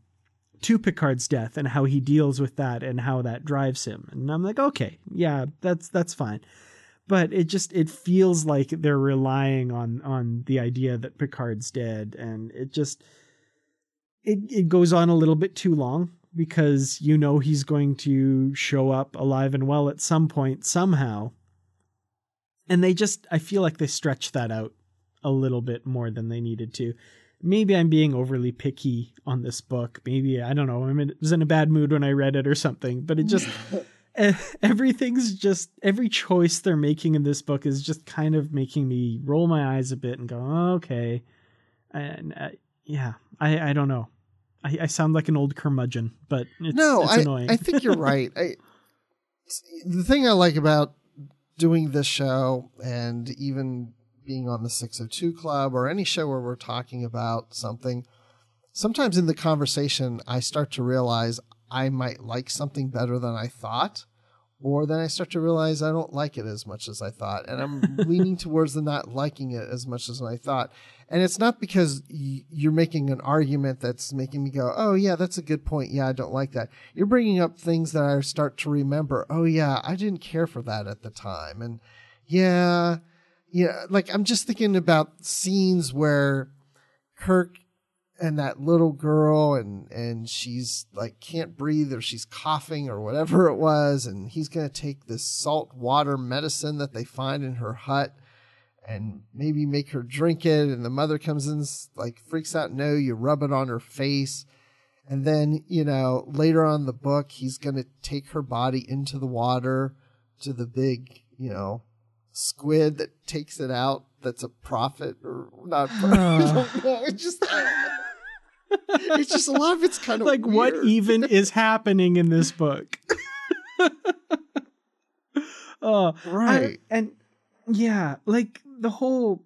to Picard's death and how he deals with that and how that drives him. And I'm like, okay, yeah, that's that's fine. But it just it feels like they're relying on on the idea that Picard's dead and it just it it goes on a little bit too long because you know he's going to show up alive and well at some point somehow. And they just I feel like they stretched that out a little bit more than they needed to. Maybe I'm being overly picky on this book. Maybe I don't know. I mean, was in a bad mood when I read it or something. But it just everything's just every choice they're making in this book is just kind of making me roll my eyes a bit and go, okay. And uh, yeah, I I don't know. I, I sound like an old curmudgeon, but it's, no, it's I, annoying. I think you're right. I, the thing I like about doing this show and even being on the 602 Club or any show where we're talking about something, sometimes in the conversation, I start to realize I might like something better than I thought. Or then I start to realize I don't like it as much as I thought. And I'm leaning towards the not liking it as much as I thought. And it's not because y- you're making an argument that's making me go, oh, yeah, that's a good point. Yeah, I don't like that. You're bringing up things that I start to remember. Oh, yeah, I didn't care for that at the time. And yeah, know, like I'm just thinking about scenes where Kirk and that little girl and and she's like can't breathe or she's coughing or whatever it was and he's going to take this salt water medicine that they find in her hut and maybe make her drink it and the mother comes in like freaks out no you rub it on her face and then you know later on in the book he's going to take her body into the water to the big you know squid that takes it out that's a prophet or not I don't know. It's just I don't know. it's just a lot of it's kind of like what even is happening in this book oh Right. I- and yeah like the whole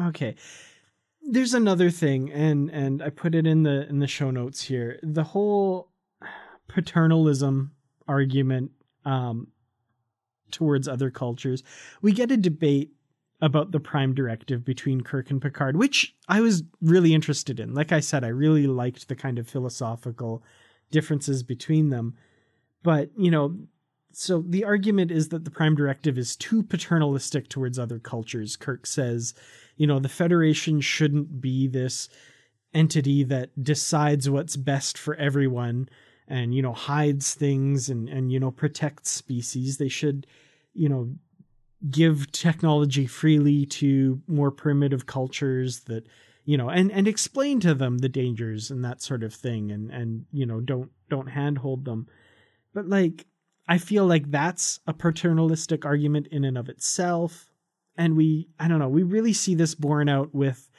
okay. There's another thing and and i put it in the in the show notes here. The whole paternalism argument um towards other cultures we get a debate about the prime directive between kirk and picard which i was really interested in. Like i said i really liked the kind of philosophical differences between them. But you know so the argument is that the prime directive is too paternalistic towards other cultures. Kirk says you know the federation shouldn't be this entity that decides what's best for everyone and you know hides things and and you know protects species. They should you know give technology freely to more primitive cultures that you know and and explain to them the dangers and that sort of thing and and you know don't don't handhold them. But like i feel like that's a paternalistic argument in and of itself. And we i don't know we really see this borne out with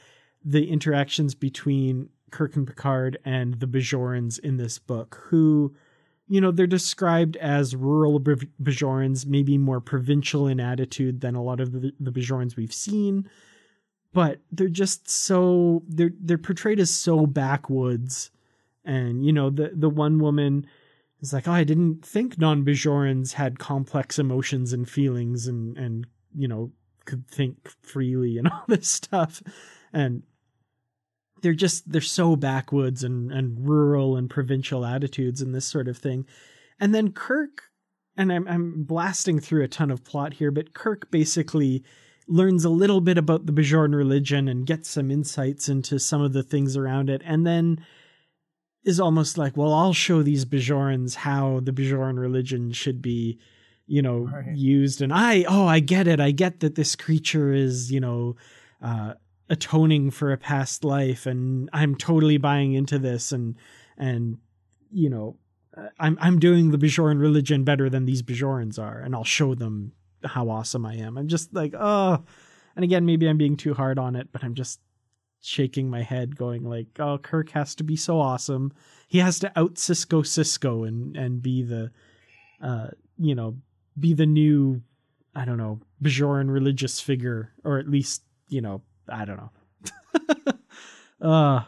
the interactions between kirk and picard and the bajorans in this book who you know they're described as rural bajorans maybe more provincial in attitude than a lot of the, bajorans we've seen. But they're just so they're they're portrayed as so backwoods. And you know the the one woman is like oh i didn't think non-bajorans had complex emotions and feelings and and you know could think freely and all this stuff. And they're just they're so backwoods and and rural and provincial attitudes and this sort of thing. And then kirk and i'm i'm blasting through a ton of plot here but kirk basically learns a little bit about the Bajoran religion and gets some insights into some of the things around it. And then is almost like well I'll show these Bajorans how the Bajoran religion should be you know Right. used and I oh I get it I get that this creature is you know uh atoning for a past life and I'm totally buying into this and and you know uh, I'm I'm doing the Bajoran religion better than these Bajorans are and I'll show them how awesome I am. I'm just like, oh, and again, maybe I'm being too hard on it, but I'm just shaking my head, going like, oh, Kirk has to be so awesome. He has to out Sisko Sisko and and be the, uh, you know, be the new, I don't know, Bajoran religious figure, or at least, you know, I don't know. uh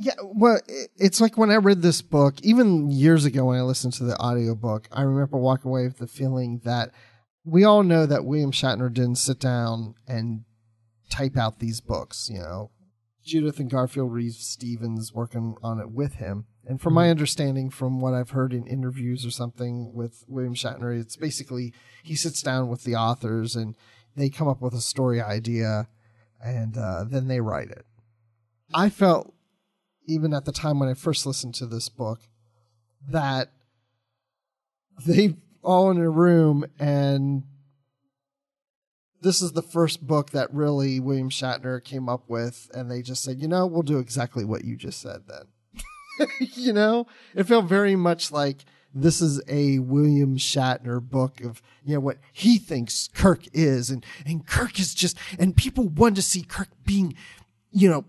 Yeah, well, it- it's like when I read this book, even years ago when I listened to the audiobook, I remember walking away with the feeling that we all know that William Shatner didn't sit down and type out these books, you know. Judith and Garfield Reeves Stevens working on it with him. And from my understanding, from what I've heard in interviews or something with William Shatner, it's basically he sits down with the authors and they come up with a story idea and uh, then they write it. I felt even at the time when I first listened to this book, that they all in a room and this is the first book that really William Shatner came up with, and they just said, you know, we'll do exactly what you just said then. you know, it felt very much like this is a William Shatner book of you know what he thinks Kirk is, and and Kirk is just, and people want to see Kirk being, you know,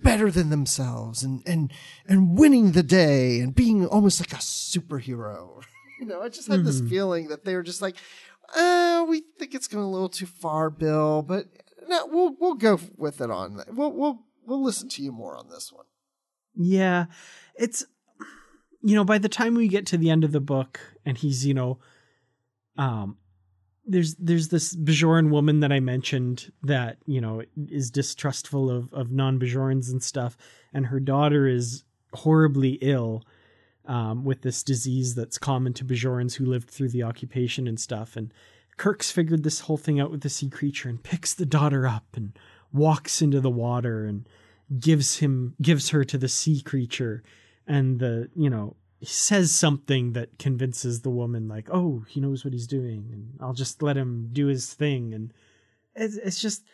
better than themselves and and and winning the day and being almost like a superhero. you know, I just had this mm-hmm. feeling that they were just like, uh, we think it's going a little too far, Bill, but no, we'll we'll go with it on. We'll we'll we'll listen to you more on this one. Yeah, it's you know by the time we get to the end of the book and he's you know, um, there's there's this Bajoran woman that I mentioned that you know is distrustful of of non Bajorans and stuff, and her daughter is horribly ill. Um, with this disease that's common to Bajorans who lived through the occupation and stuff, and Kirk's figured this whole thing out with the sea creature and picks the daughter up and walks into the water and gives him gives her to the sea creature. And the you know he says something that convinces the woman like oh he knows what he's doing and i'll just let him do his thing. And it's, it's just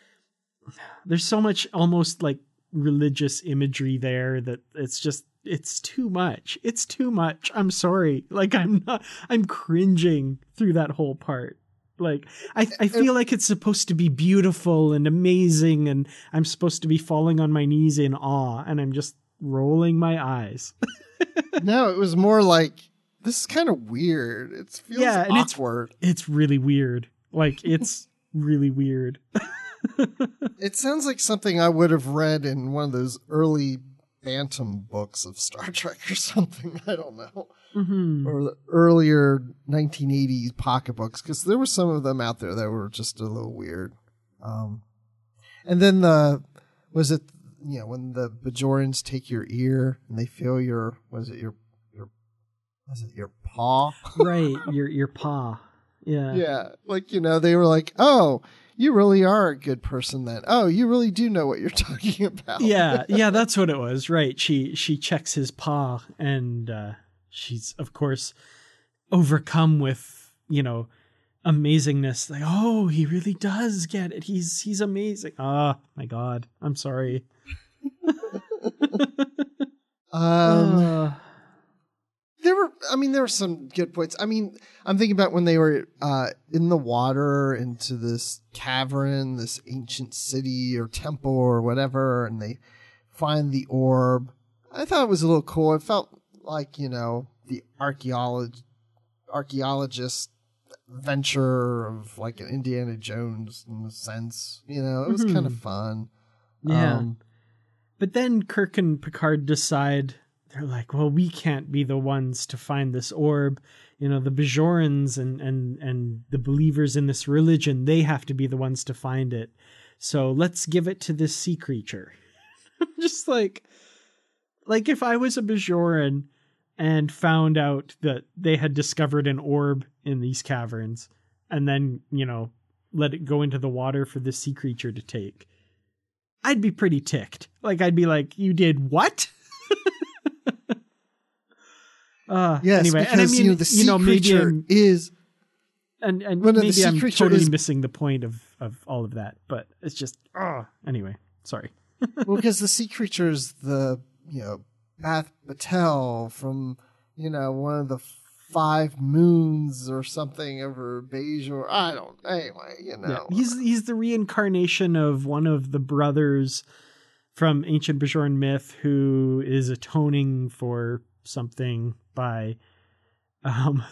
there's so much almost like religious imagery there that it's just it's too much. It's too much. I'm sorry. Like i'm not i'm cringing through that whole part. Like I, I feel like it's supposed to be beautiful and amazing and i'm supposed to be falling on my knees in awe and i'm just rolling my eyes. No, it was more like this is kind of weird. It feels Yeah, and it's- awkward. it's really weird. Like it's really weird It sounds like something I would have read in one of those early Bantam books of Star Trek or something. I don't know. Mhm. Or the earlier 1980s pocket books, because there were some of them out there that were just a little weird. Um, and then the, was it, you know, when the Bajorans take your ear and they feel your, was it your, your, was it your paw? right your your paw yeah Yeah, like you know, they were like, "Oh, you really are a good person then. Oh, you really do know what you're talking about." yeah yeah that's what it was. Right. She she checks his paw and uh she's of course overcome with you know amazingness. Like oh he really does get it. He's he's amazing. Ah my god. I'm sorry. Um, Uh, there were, I mean, there were some good points. I mean, I'm thinking about when they were uh, in the water into this cavern, this ancient city or temple or whatever, and they find the orb. I thought it was a little cool. It felt like you know the archaeolog archaeologist venture of like an Indiana Jones in a sense. You know, it was kind of fun. yeah Um, But then Kirk and Picard decide they're like, well, we can't be the ones to find this orb. You know, the Bajorans and and and the believers in this religion, they have to be the ones to find it. So let's give it to this sea creature. Just like like if I was a Bajoran and found out that they had discovered an orb in these caverns and then, you know, let it go into the water for the sea creature to take. I'd be pretty ticked. Like I'd be like, "You did what?" uh, yes, anyway, because and I mean, you know the sea maybe creature I'm, is and and well, no, maybe I'm totally is- missing the point of of all of that, but it's just, oh, anyway, sorry. well, because the sea creature is the you know Bath Patel from you know one of the five moons or something over Bajor. I don't. Anyway, you know. Yeah, he's he's the reincarnation of one of the brothers from ancient Bajoran myth who is atoning for something by um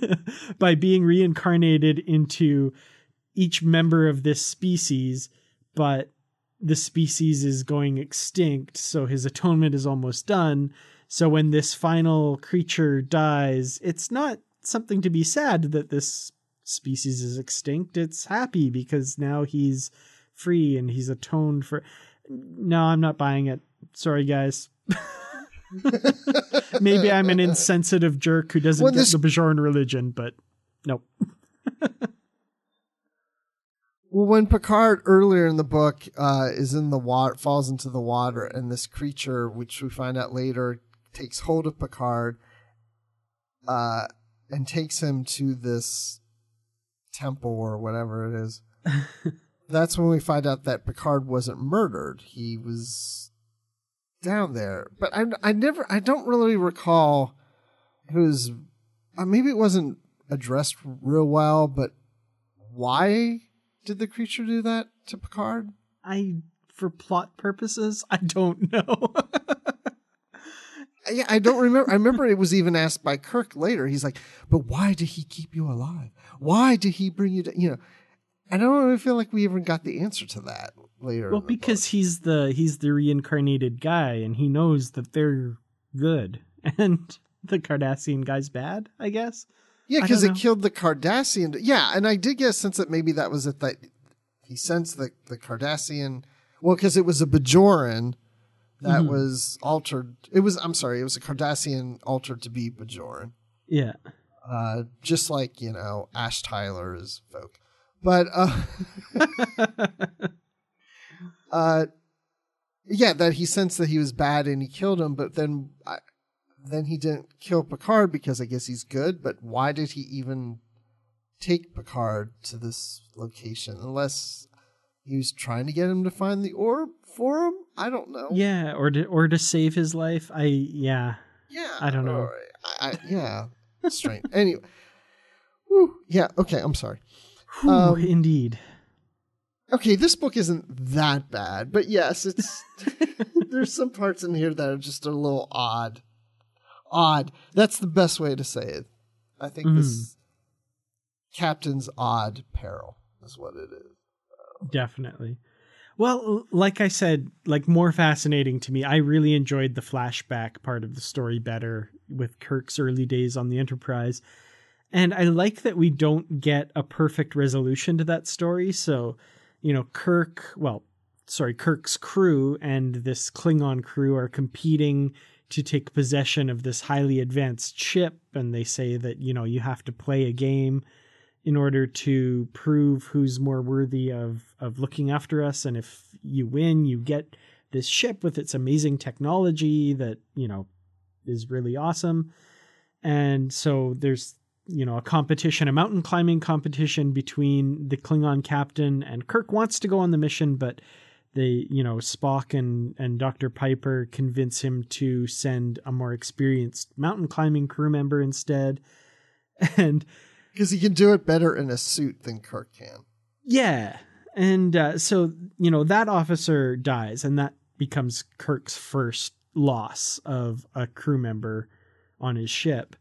by being reincarnated into each member of this species, but the species is going extinct, so his atonement is almost done. So when this final creature dies, it's not something to be sad that this species is extinct. It's happy because now he's free and he's atoned for. No, I'm not buying it. Sorry, guys. Maybe I'm an insensitive jerk who doesn't Well, get this- the Bajoran religion, but nope. Well, when Picard earlier in the book uh, is in the water, falls into the water, and this creature, which we find out later, takes hold of Picard, uh, and takes him to this temple or whatever it is. That's when we find out that Picard wasn't murdered; he was down there. But I, I never, I don't really recall. It was uh, maybe it wasn't addressed real well, but why did the creature do that to Picard? I, for plot purposes, I don't know. Yeah, I don't remember. I remember it was even asked by Kirk later. He's like, "But why did he keep you alive? Why did he bring you to you know?" I don't really feel like we even got the answer to that later. well, because book. he's the he's the reincarnated guy, and he knows that they're good, and the Cardassian guy's bad. I guess. yeah, because it killed the Cardassian. Yeah, and I did get a sense that maybe that was it. That he sensed the the Cardassian. Well, because it was a Bajoran that Mhm. was altered. It was. I'm sorry. It was a Cardassian altered to be Bajoran. Yeah. uh, just like you know Ash Tyler is Voq. But uh, uh, yeah, that he sensed that he was bad and he killed him, but then I, then he didn't kill Picard because I guess he's good. But why did he even take Picard to this location unless he was trying to get him to find the orb for him? I don't know. Yeah, or to or to save his life. I yeah. Yeah, I don't know. I, I, yeah, strange. anyway, Whew, yeah. Okay, I'm sorry. Whew, Um, indeed. Okay, this book isn't that bad, but yes, it's there's some parts in here that are just a little odd. Odd. That's the best way to say it. I think this Captain's odd peril is what it is. Definitely. Well, like I said, like more fascinating to me. I really enjoyed the flashback part of the story better with Kirk's early days on the Enterprise. And I like that we don't get a perfect resolution to that story. So, you know, Kirk, well, sorry, Kirk's crew and this Klingon crew are competing to take possession of this highly advanced ship. And they say that, you know, you have to play a game in order to prove who's more worthy of of looking after us and if you win you get this ship with its amazing technology that you know is really awesome and so there's you know a competition a mountain climbing competition between the klingon captain and kirk wants to go on the mission but they you know spock and and dr piper convince him to send a more experienced mountain climbing crew member instead and Because he can do it better in a suit than Kirk can. yeah. And uh, so, you know, that officer dies, and that becomes Kirk's first loss of a crew member on his ship.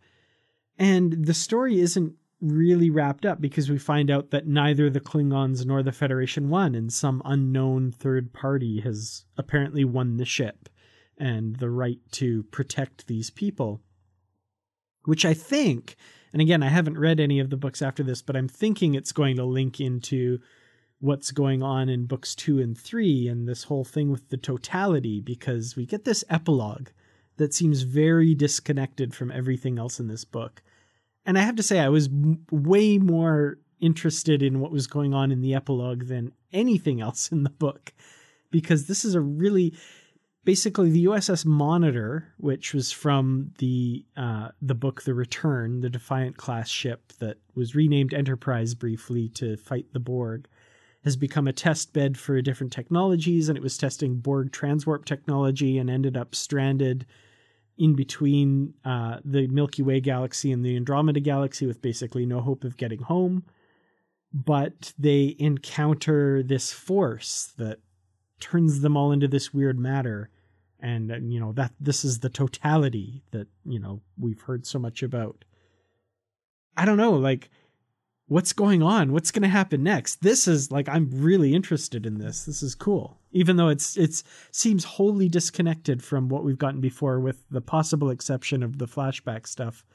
And the story isn't really wrapped up because we find out that neither the Klingons nor the Federation won, and some unknown third party has apparently won the ship and the right to protect these people. Which I think, and again, I haven't read any of the books after this, but I'm thinking it's going to link into what's going on in books two and three and this whole thing with the totality because we get this epilogue that seems very disconnected from everything else in this book. And I have to say, I was m- way more interested in what was going on in the epilogue than anything else in the book because this is a really basically the USS Monitor, which was from the uh, the book The Return, the Defiant class ship that was renamed Enterprise briefly to fight the Borg, has become a test bed for different technologies, and it was testing Borg transwarp technology and ended up stranded in between uh, the Milky Way galaxy and the Andromeda galaxy with basically no hope of getting home. But they encounter this force that turns them all into this weird matter and uh, you know that this is the totality that you know we've heard so much about i don't know like what's going on? What's going to happen next? This is like i'm really interested in this. This is cool. Even though it's it's seems wholly disconnected from what we've gotten before with the possible exception of the flashback stuff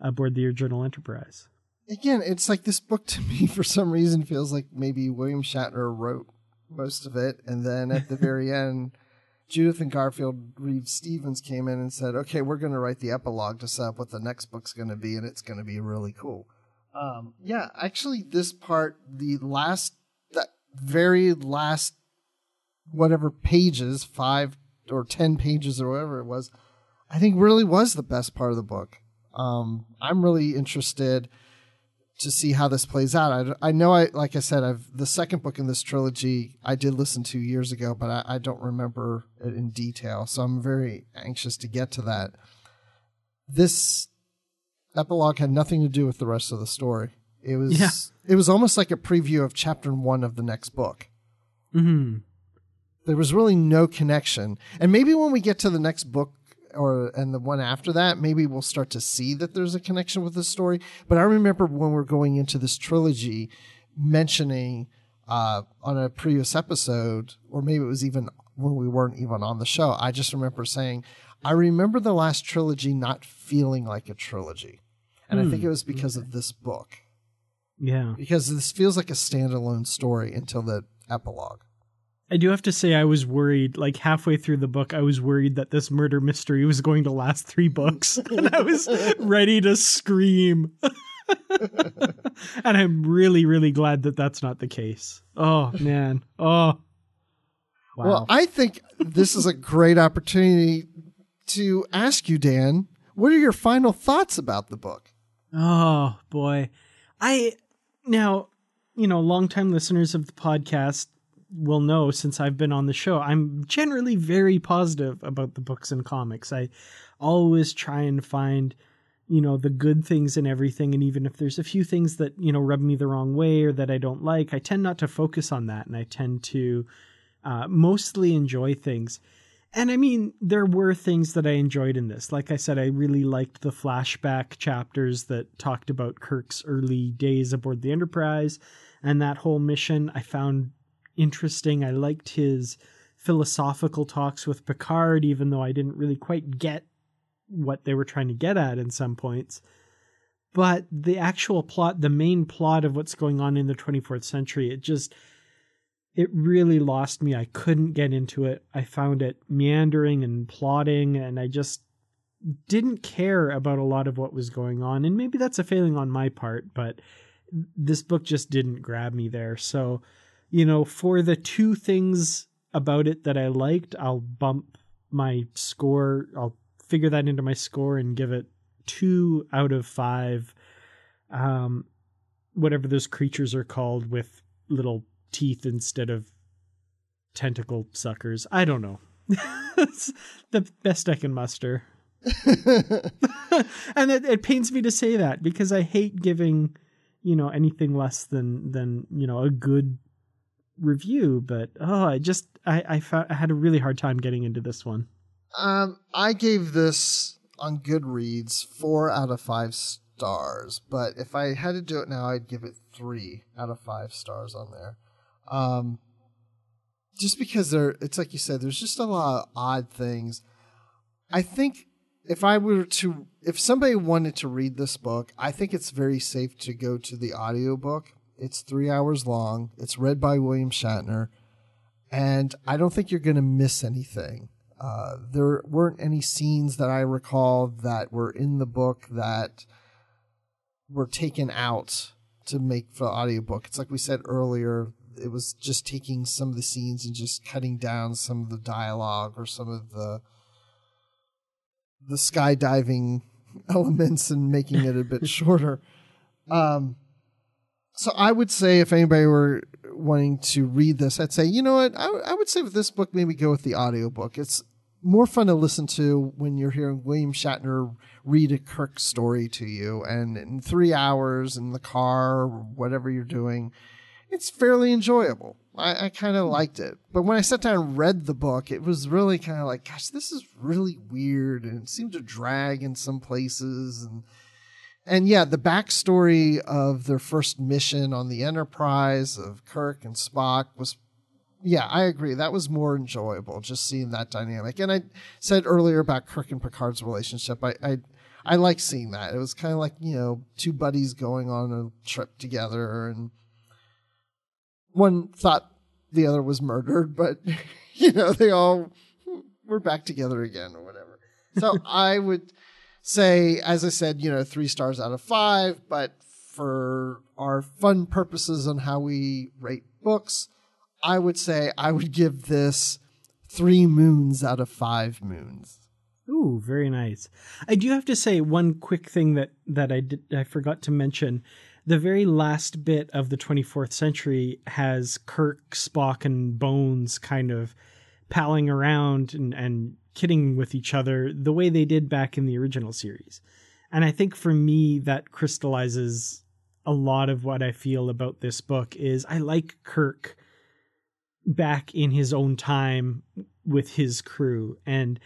aboard the original enterprise. Again, it's like this book to me for some reason feels like maybe William Shatner wrote most of it, and then at the very end, Judith and Garfield Reeves Stevens came in and said, "Okay, we're going to write the epilogue to set up what the next book's going to be, and it's going to be really cool." Um, yeah, actually, this part, the last, that very last, whatever pages, five or ten pages or whatever it was, I think really was the best part of the book. Um, I'm really interested to see how this plays out. I, I know I like I said I've the second book in this trilogy I did listen to years ago, but I, I don't remember it in detail. So I'm very anxious to get to that. This epilogue had nothing to do with the rest of the story. It was Yeah. it was almost like a preview of chapter one of the next book. mm-hmm. There was really no connection. And maybe when we get to the next book or and the one after that, maybe we'll start to see that there's a connection with the story. But I remember when we're going into this trilogy mentioning uh, on a previous episode, or maybe it was even when we weren't even on the show, I just remember saying, I remember the last trilogy not feeling like a trilogy. And I think hmm. it was because of this book. yeah Because this feels like a standalone story until the epilogue. I do have to say, I was worried. Like halfway through the book, I was worried that this murder mystery was going to last three books, and I was ready to scream. and I'm really, really glad that that's not the case. Oh man. Oh. Wow. Well, I think this is a great opportunity to ask you, Dan, what are your final thoughts about the book? Oh boy. I now, you know, longtime listeners of the podcast will know since I've been on the show, I'm generally very positive about the books and comics. I always try and find, you know, the good things in everything. And even if there's a few things that, you know, rub me the wrong way or that I don't like, I tend not to focus on that. And I tend to uh, mostly enjoy things. And I mean, there were things that I enjoyed in this. Like I said, I really liked the flashback chapters that talked about Kirk's early days aboard the Enterprise and that whole mission. I found interesting. I liked his philosophical talks with Picard, even though I didn't really quite get what they were trying to get at in some points. But the actual plot, the main plot of what's going on in the 24th century, it just, it really lost me. I couldn't get into it. I found it meandering and plodding, and I just didn't care about a lot of what was going on. And maybe that's a failing on my part, but this book just didn't grab me there. So, you know, for the two things about it that I liked, I'll bump my score. I'll figure that into my score and give it two out of five. Um, whatever those creatures are called with little teeth instead of tentacle suckers. I don't know. It's the best I can muster. and it, it pains me to say that because I hate giving, you know, anything less than than you know a good review, but oh, I just I I, found, I had a really hard time getting into this one. Um, I gave this on Goodreads four out of five stars, but if I had to do it now, I'd give it three out of five stars on there. Um, just because there, it's like you said, there's just a lot of odd things. I think if I were to, if somebody wanted to read this book, I think it's very safe to go to the audiobook it's three hours long. It's read by William Shatner, and I don't think you're going to miss anything. Uh, there weren't any scenes that I recall that were in the book that were taken out to make for the audiobook. It's like we said earlier, it was just taking some of the scenes and just cutting down some of the dialogue or some of the the skydiving elements and making it a bit shorter. Um, so I would say if anybody were wanting to read this, I'd say, you know what? I would say with this book, maybe go with the audiobook. It's more fun to listen to when you're hearing William Shatner read a Kirk story to you. And in three hours in the car, or whatever you're doing, it's fairly enjoyable. I, I kind of liked it. But when I sat down and read the book, it was really kind of like, gosh, this is really weird. And it seemed to drag in some places. And and yeah, the backstory of their first mission on the Enterprise of Kirk and Spock was, yeah, I agree. That was more enjoyable just seeing that dynamic. And I said earlier about Kirk and Picard's relationship. I, I, I like seeing that. It was kind of like you know two buddies going on a trip together, and one thought the other was murdered, but you know they all were back together again or whatever. So I would say, as I said, you know, three stars out of five, but for our fun purposes on how we rate books, I would say I would give this three moons out of five moons. Ooh, very nice. I do have to say one quick thing that that I did I forgot to mention. The very last bit of the 24th century has Kirk, Spock, and Bones kind of palling around and, and kidding with each other the way they did back in the original series. And I think for me that crystallizes a lot of what I feel about this book is I like Kirk back in his own time with his crew and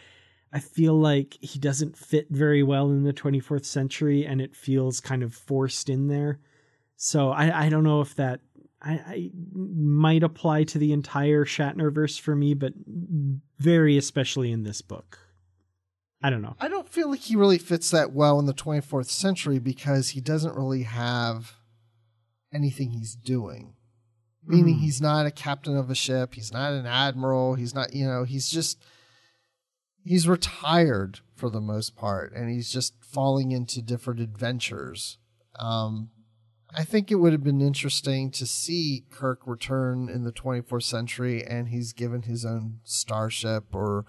I feel like he doesn't fit very well in the 24th century and it feels kind of forced in there. So I, I don't know if that I, I might apply to the entire Shatnerverse for me, but very especially in this book. I don't know. I don't feel like he really fits that well in the 24th century because he doesn't really have anything he's doing. meaning he's not a captain of a ship, he's not an admiral, he's not, you know, he's just he's retired for the most part and he's just falling into different adventures. Um, I think it would have been interesting to see Kirk return in the 24th century and he's given his own starship or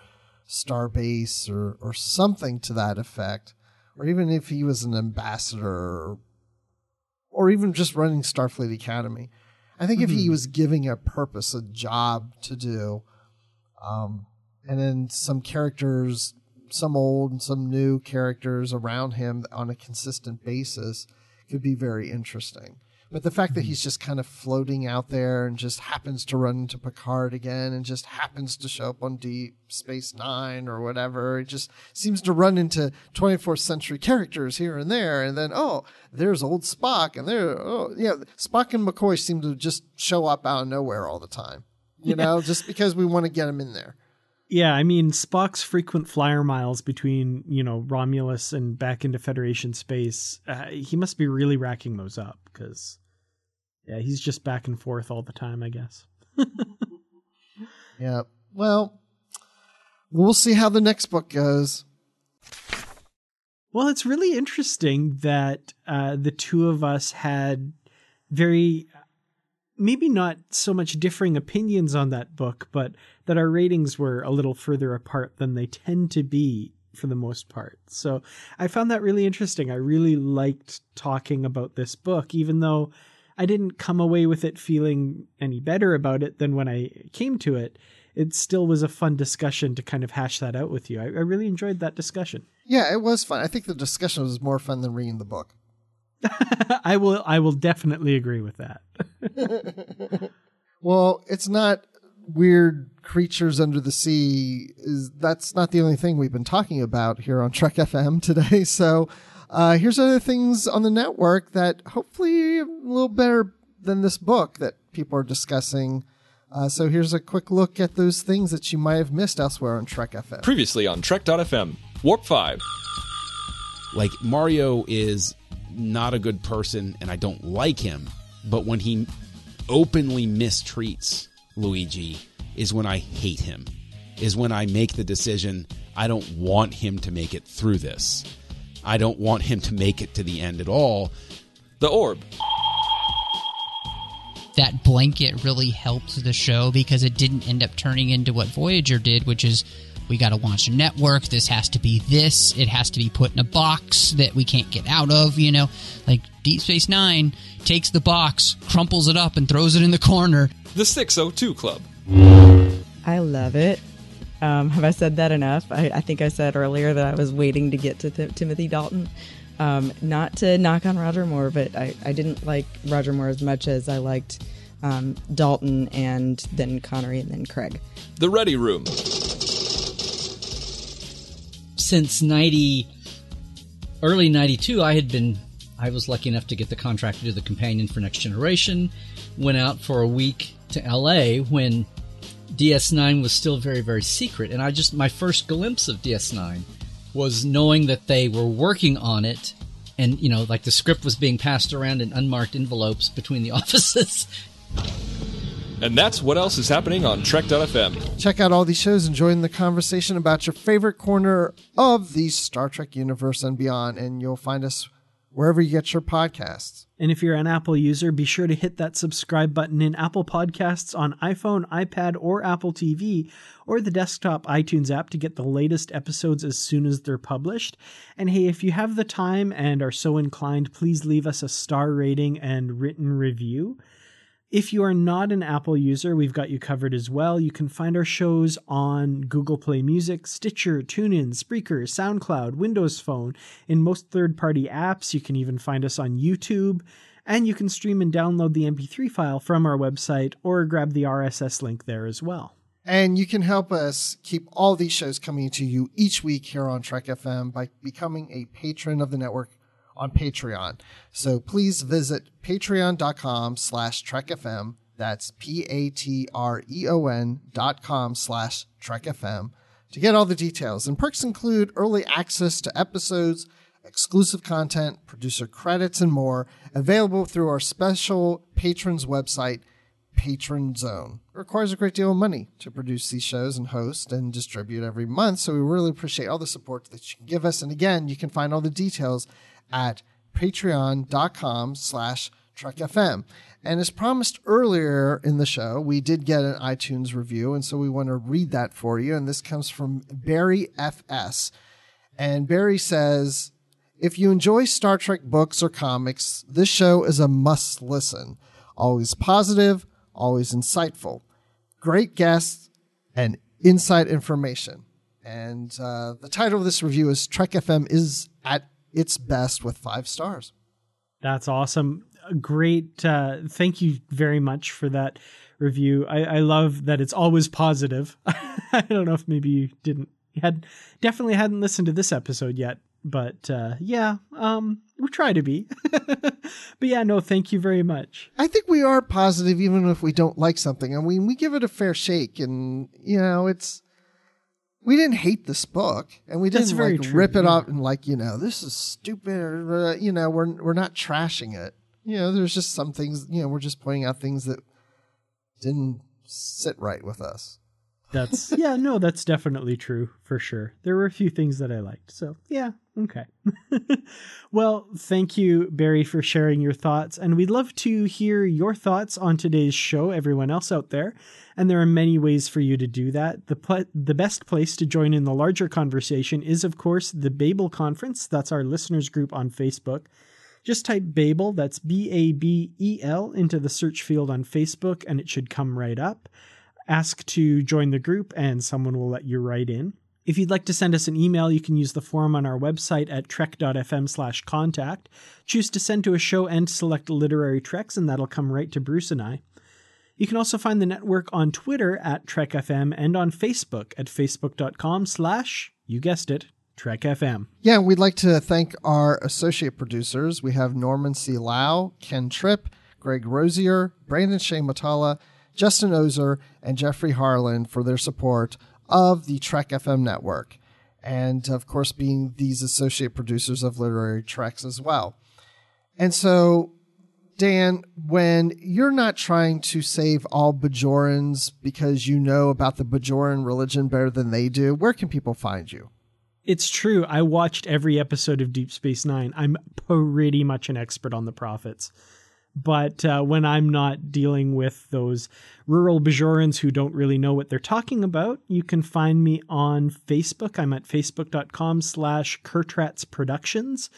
starbase or, or something to that effect. Or even if he was an ambassador or, or even just running Starfleet Academy. I think if he was giving a purpose, a job to do, um, and then some characters, some old and some new characters around him on a consistent basis could be very interesting. But the fact that hmm. he's just kind of floating out there and just happens to run into Picard again and just happens to show up on Deep Space Nine or whatever, it just seems to run into 24th century characters here and there. And then, oh, there's old Spock. And there, oh, yeah, Spock and McCoy seem to just show up out of nowhere all the time, you know, just because we want to get them in there. Yeah, I mean Spock's frequent flyer miles between you know Romulus and back into Federation space. Uh, he must be really racking those up because yeah, he's just back and forth all the time. I guess. Yeah. Well, we'll see how the next book goes. Well, it's really interesting that uh, the two of us had very, maybe not so much differing opinions on that book, but that our ratings were a little further apart than they tend to be for the most part. So I found that really interesting. I really liked talking about this book, even though I didn't come away with it feeling any better about it than when I came to it. It still was a fun discussion to kind of hash that out with you. I, I really enjoyed that discussion. Yeah, it was fun. I think the discussion was more fun than reading the book. I will I will definitely agree with that. Well, it's not weird creatures under the sea. Is that's not the only thing we've been talking about here on Trek FM today. So, uh, here's other things on the network that hopefully a little better than this book that people are discussing. Uh, so here's a quick look at those things that you might have missed elsewhere on Trek FM. Previously on Trek.fm, Warp 5. like Mario is not a good person and I don't like him, but when he openly mistreats Luigi is when I hate him. Is when I make the decision I don't want him to make it through this. I don't want him to make it to the end at all. The Orb. that blanket really helped the show because it didn't end up turning into what Voyager did, which is we got to launch a network. This has to be this. It has to be put in a box that we can't get out of. You know, like Deep Space Nine takes the box, crumples it up, and throws it in the corner. The 602 Club. I love it. Um, have I said that enough? I, I think I said earlier that I was waiting to get to Th- Timothy Dalton. Um, not to knock on Roger Moore, but I, I didn't like Roger Moore as much as I liked um, Dalton and then Connery and then Craig. The Ready Room. Since 90 early 92 i had been i was lucky enough to get the contract to do the companion for next generation. Went out for a week to la when ds9 was still very very secret. And i just my first glimpse of ds9 was knowing that they were working on it. And you know like the script was being passed around in unmarked envelopes between the offices And that's what else is happening on Trek.fm. Check out all these shows and join the conversation about your favorite corner of the Star Trek universe and beyond. And you'll find us wherever you get your podcasts. And if you're an Apple user, be sure to hit that subscribe button in Apple Podcasts on iPhone, iPad, or Apple TV, or the desktop iTunes app to get the latest episodes as soon as they're published. And hey, if you have the time and are so inclined, please leave us a star rating and written review. If you are not an Apple user, we've got you covered as well. You can find our shows on Google Play Music, Stitcher, TuneIn, Spreaker, SoundCloud, Windows Phone, in most third party apps. You can even find us on YouTube. And you can stream and download the MP3 file from our website or grab the RSS link there as well. And you can help us keep all these shows coming to you each week here on Trek FM by becoming a patron of the network on Patreon. So please visit patreon.com slash trekfm. That's P-A-T-R-E-O-N dot com slash trekfm to get all the details. And perks include early access to episodes, exclusive content, producer credits, and more available through our special patrons website, patron zone. It requires a great deal of money to produce these shows and host and distribute every month. So we really appreciate all the support that you can give us. And again, you can find all the details at patreon.com slash trekfm. And as promised earlier in the show, we did get an iTunes review, and so we want to read that for you. And this comes from Barry FS. And Barry says, if you enjoy Star Trek books or comics, this show is a must listen. Always positive, always insightful. Great guests and inside information. And uh, the title of this review is Trek FM is at its best with five stars. That's awesome. Great. Uh, thank you very much for that review. I, I love that it's always positive. I don't know if maybe you didn't you had definitely hadn't listened to this episode yet, but uh, yeah, um, we try to be. but yeah, no, thank you very much. I think we are positive even if we don't like something. I mean, we give it a fair shake, and you know, it's we didn't hate this book, and we didn't very like true, rip it yeah. off and like you know this is stupid. Or, uh, you know, we're we're not trashing it. You know, there's just some things. You know, we're just pointing out things that didn't sit right with us. That's yeah, no, that's definitely true for sure. There were a few things that I liked. So, yeah, okay. well, thank you Barry for sharing your thoughts and we'd love to hear your thoughts on today's show everyone else out there. And there are many ways for you to do that. The pl- the best place to join in the larger conversation is of course the Babel conference. That's our listeners group on Facebook. Just type Babel, that's B A B E L, into the search field on Facebook, and it should come right up. Ask to join the group, and someone will let you right in. If you'd like to send us an email, you can use the form on our website at trek.fm slash contact. Choose to send to a show and select literary treks, and that'll come right to Bruce and I. You can also find the network on Twitter at TrekFM and on Facebook at facebook.com slash, you guessed it, TrekFM. Yeah, we'd like to thank our associate producers. We have Norman C. Lau, Ken Tripp, Greg Rosier, Brandon Shea Mutala, Justin Ozer, and Jeffrey Harlan for their support of the Trek FM network. And of course, being these associate producers of Literary Treks as well. And so, Dan, when you're not trying to save all Bajorans because you know about the Bajoran religion better than they do, where can people find you? It's true. I watched every episode of Deep Space Nine. I'm pretty much an expert on the prophets. But uh, when I'm not dealing with those rural Bajorans who don't really know what they're talking about, you can find me on Facebook. I'm at facebook.com slash Kertrats Productions.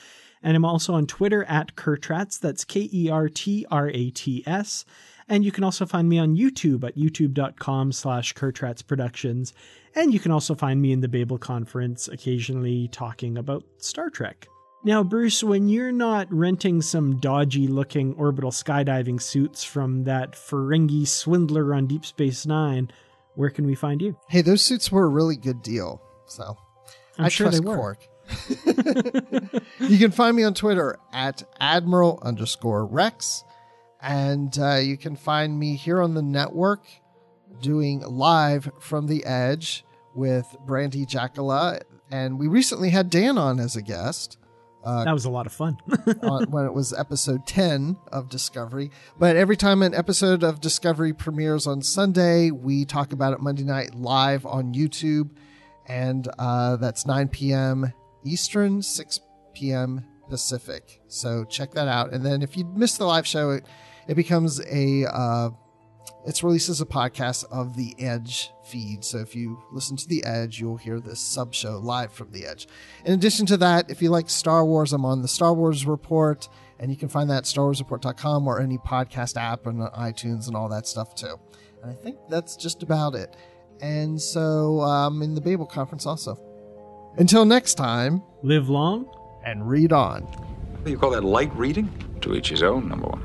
And I'm also on Twitter at Kertrats. That's K E R T R A T S. And you can also find me on YouTube at youtube.com slash Kertrats Productions. And you can also find me in the Babel Conference occasionally talking about Star Trek. Now, Bruce, when you're not renting some dodgy looking orbital skydiving suits from that Ferengi swindler on Deep Space Nine, where can we find you? Hey, those suits were a really good deal. So I'm I sure trust they were. Quark. you can find me on Twitter at Admiral underscore Rex. And uh, you can find me here on the network doing live from the edge with Brandy Jackala. And we recently had Dan on as a guest. Uh, that was a lot of fun. on, when it was episode 10 of Discovery. But every time an episode of Discovery premieres on Sunday, we talk about it Monday night live on YouTube. And uh, that's 9 p.m. Eastern, 6 p.m. Pacific. So check that out. And then if you miss the live show, it, it becomes a. It's released as a podcast of the Edge feed. So if you listen to the Edge, you'll hear this sub show live from the Edge. In addition to that, if you like Star Wars, I'm on the Star Wars Report, and you can find that at StarWarsReport.com or any podcast app and iTunes and all that stuff too. And I think that's just about it. And so um, in the Babel conference also. Until next time, live long and read on. You call that light reading? To each his own, number one.